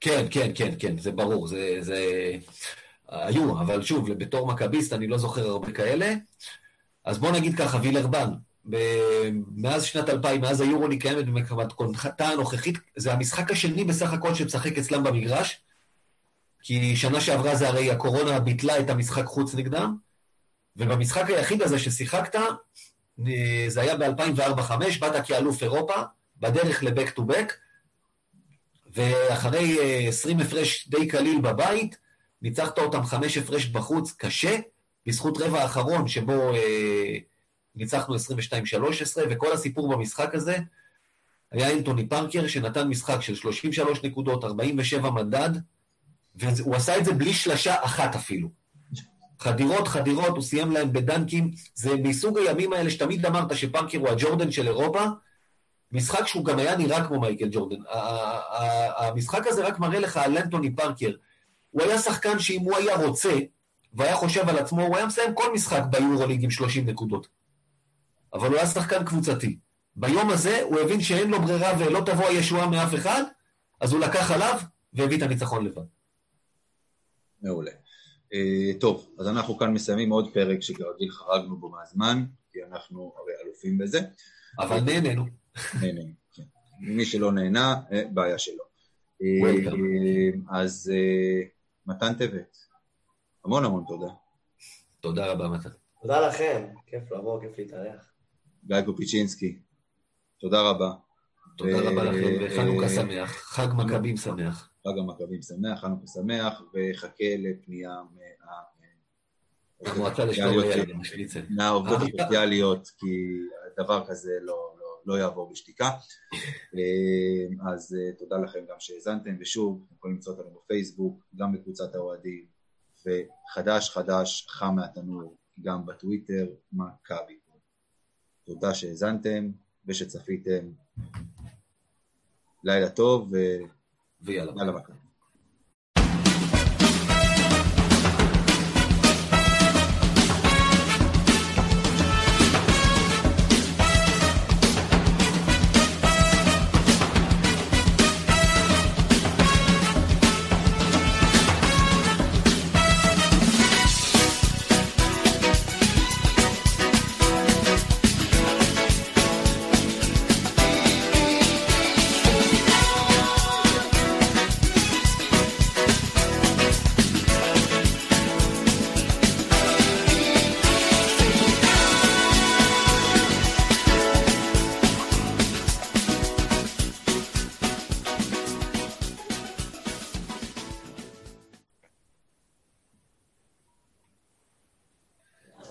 כן, כן, כן, כן, זה ברור, זה... זה... היו, אבל שוב, בתור מכביסט אני לא זוכר הרבה כאלה. אז בוא נגיד ככה, וילרבן, מאז שנת 2000, מאז היורולי קיימת במתכונתה הנוכחית, זה המשחק השני בסך הכל שמשחק אצלם במגרש, כי שנה שעברה זה הרי הקורונה ביטלה את המשחק חוץ נגדם, ובמשחק היחיד הזה ששיחקת, אה, זה היה ב-2004-2005, באת כאלוף אירופה, בדרך ל-back to back, ואחרי אה, 20 הפרש די קליל בבית, ניצחת אותם חמש הפרש בחוץ, קשה, בזכות רבע האחרון שבו אה, ניצחנו 22-13, וכל הסיפור במשחק הזה היה אנטוני פארקר, שנתן משחק של 33 נקודות, 47 מדד, והוא עשה את זה בלי שלשה אחת אפילו. חדירות, חדירות, הוא סיים להם בדנקים, זה מסוג הימים האלה שתמיד אמרת שפארקר הוא הג'ורדן של אירופה, משחק שהוא גם היה נראה כמו מייקל ג'ורדן. המשחק הזה רק מראה לך על אנטוני פארקר. הוא היה שחקן שאם הוא היה רוצה, והיה חושב על עצמו, הוא היה מסיים כל משחק ביורוליג עם 30 נקודות. אבל הוא היה שחקן קבוצתי. ביום הזה הוא הבין שאין לו ברירה ולא תבוא הישועה מאף אחד, אז הוא לקח עליו והביא את הניצחון לבד. מעולה. אה, טוב, אז אנחנו כאן מסיימים עוד פרק שכרגיל חרגנו בו מהזמן, כי אנחנו הרי אלופים בזה. אבל נהנינו. נהנה, כן. מי שלא נהנה, אה, בעיה שלו. אה, אז אה, מתן טבת, המון המון תודה. תודה רבה, מתן. תודה לכם, כיף לבוא, כיף להתארח. גיא קופיצ'ינסקי, תודה רבה. תודה רבה לכם, וחנוכה שמח, חג מכבים שמח. חג המכבים שמח, חנוכה שמח, וחכה לפנייה מה... המועצה לשלום הילד. מהעובדות הסוציאליות, כי דבר כזה לא, לא, לא יעבור בשתיקה. אה, אז אה, תודה לכם גם שהאזנתם, ושוב, אתם יכולים למצוא אותנו בפייסבוק, גם בקבוצת האוהדים, וחדש חדש, חם מהתנור, גם בטוויטר, מכבי. תודה שהאזנתם ושצפיתם. לילה טוב, ויאללה. ויאללה מכבי.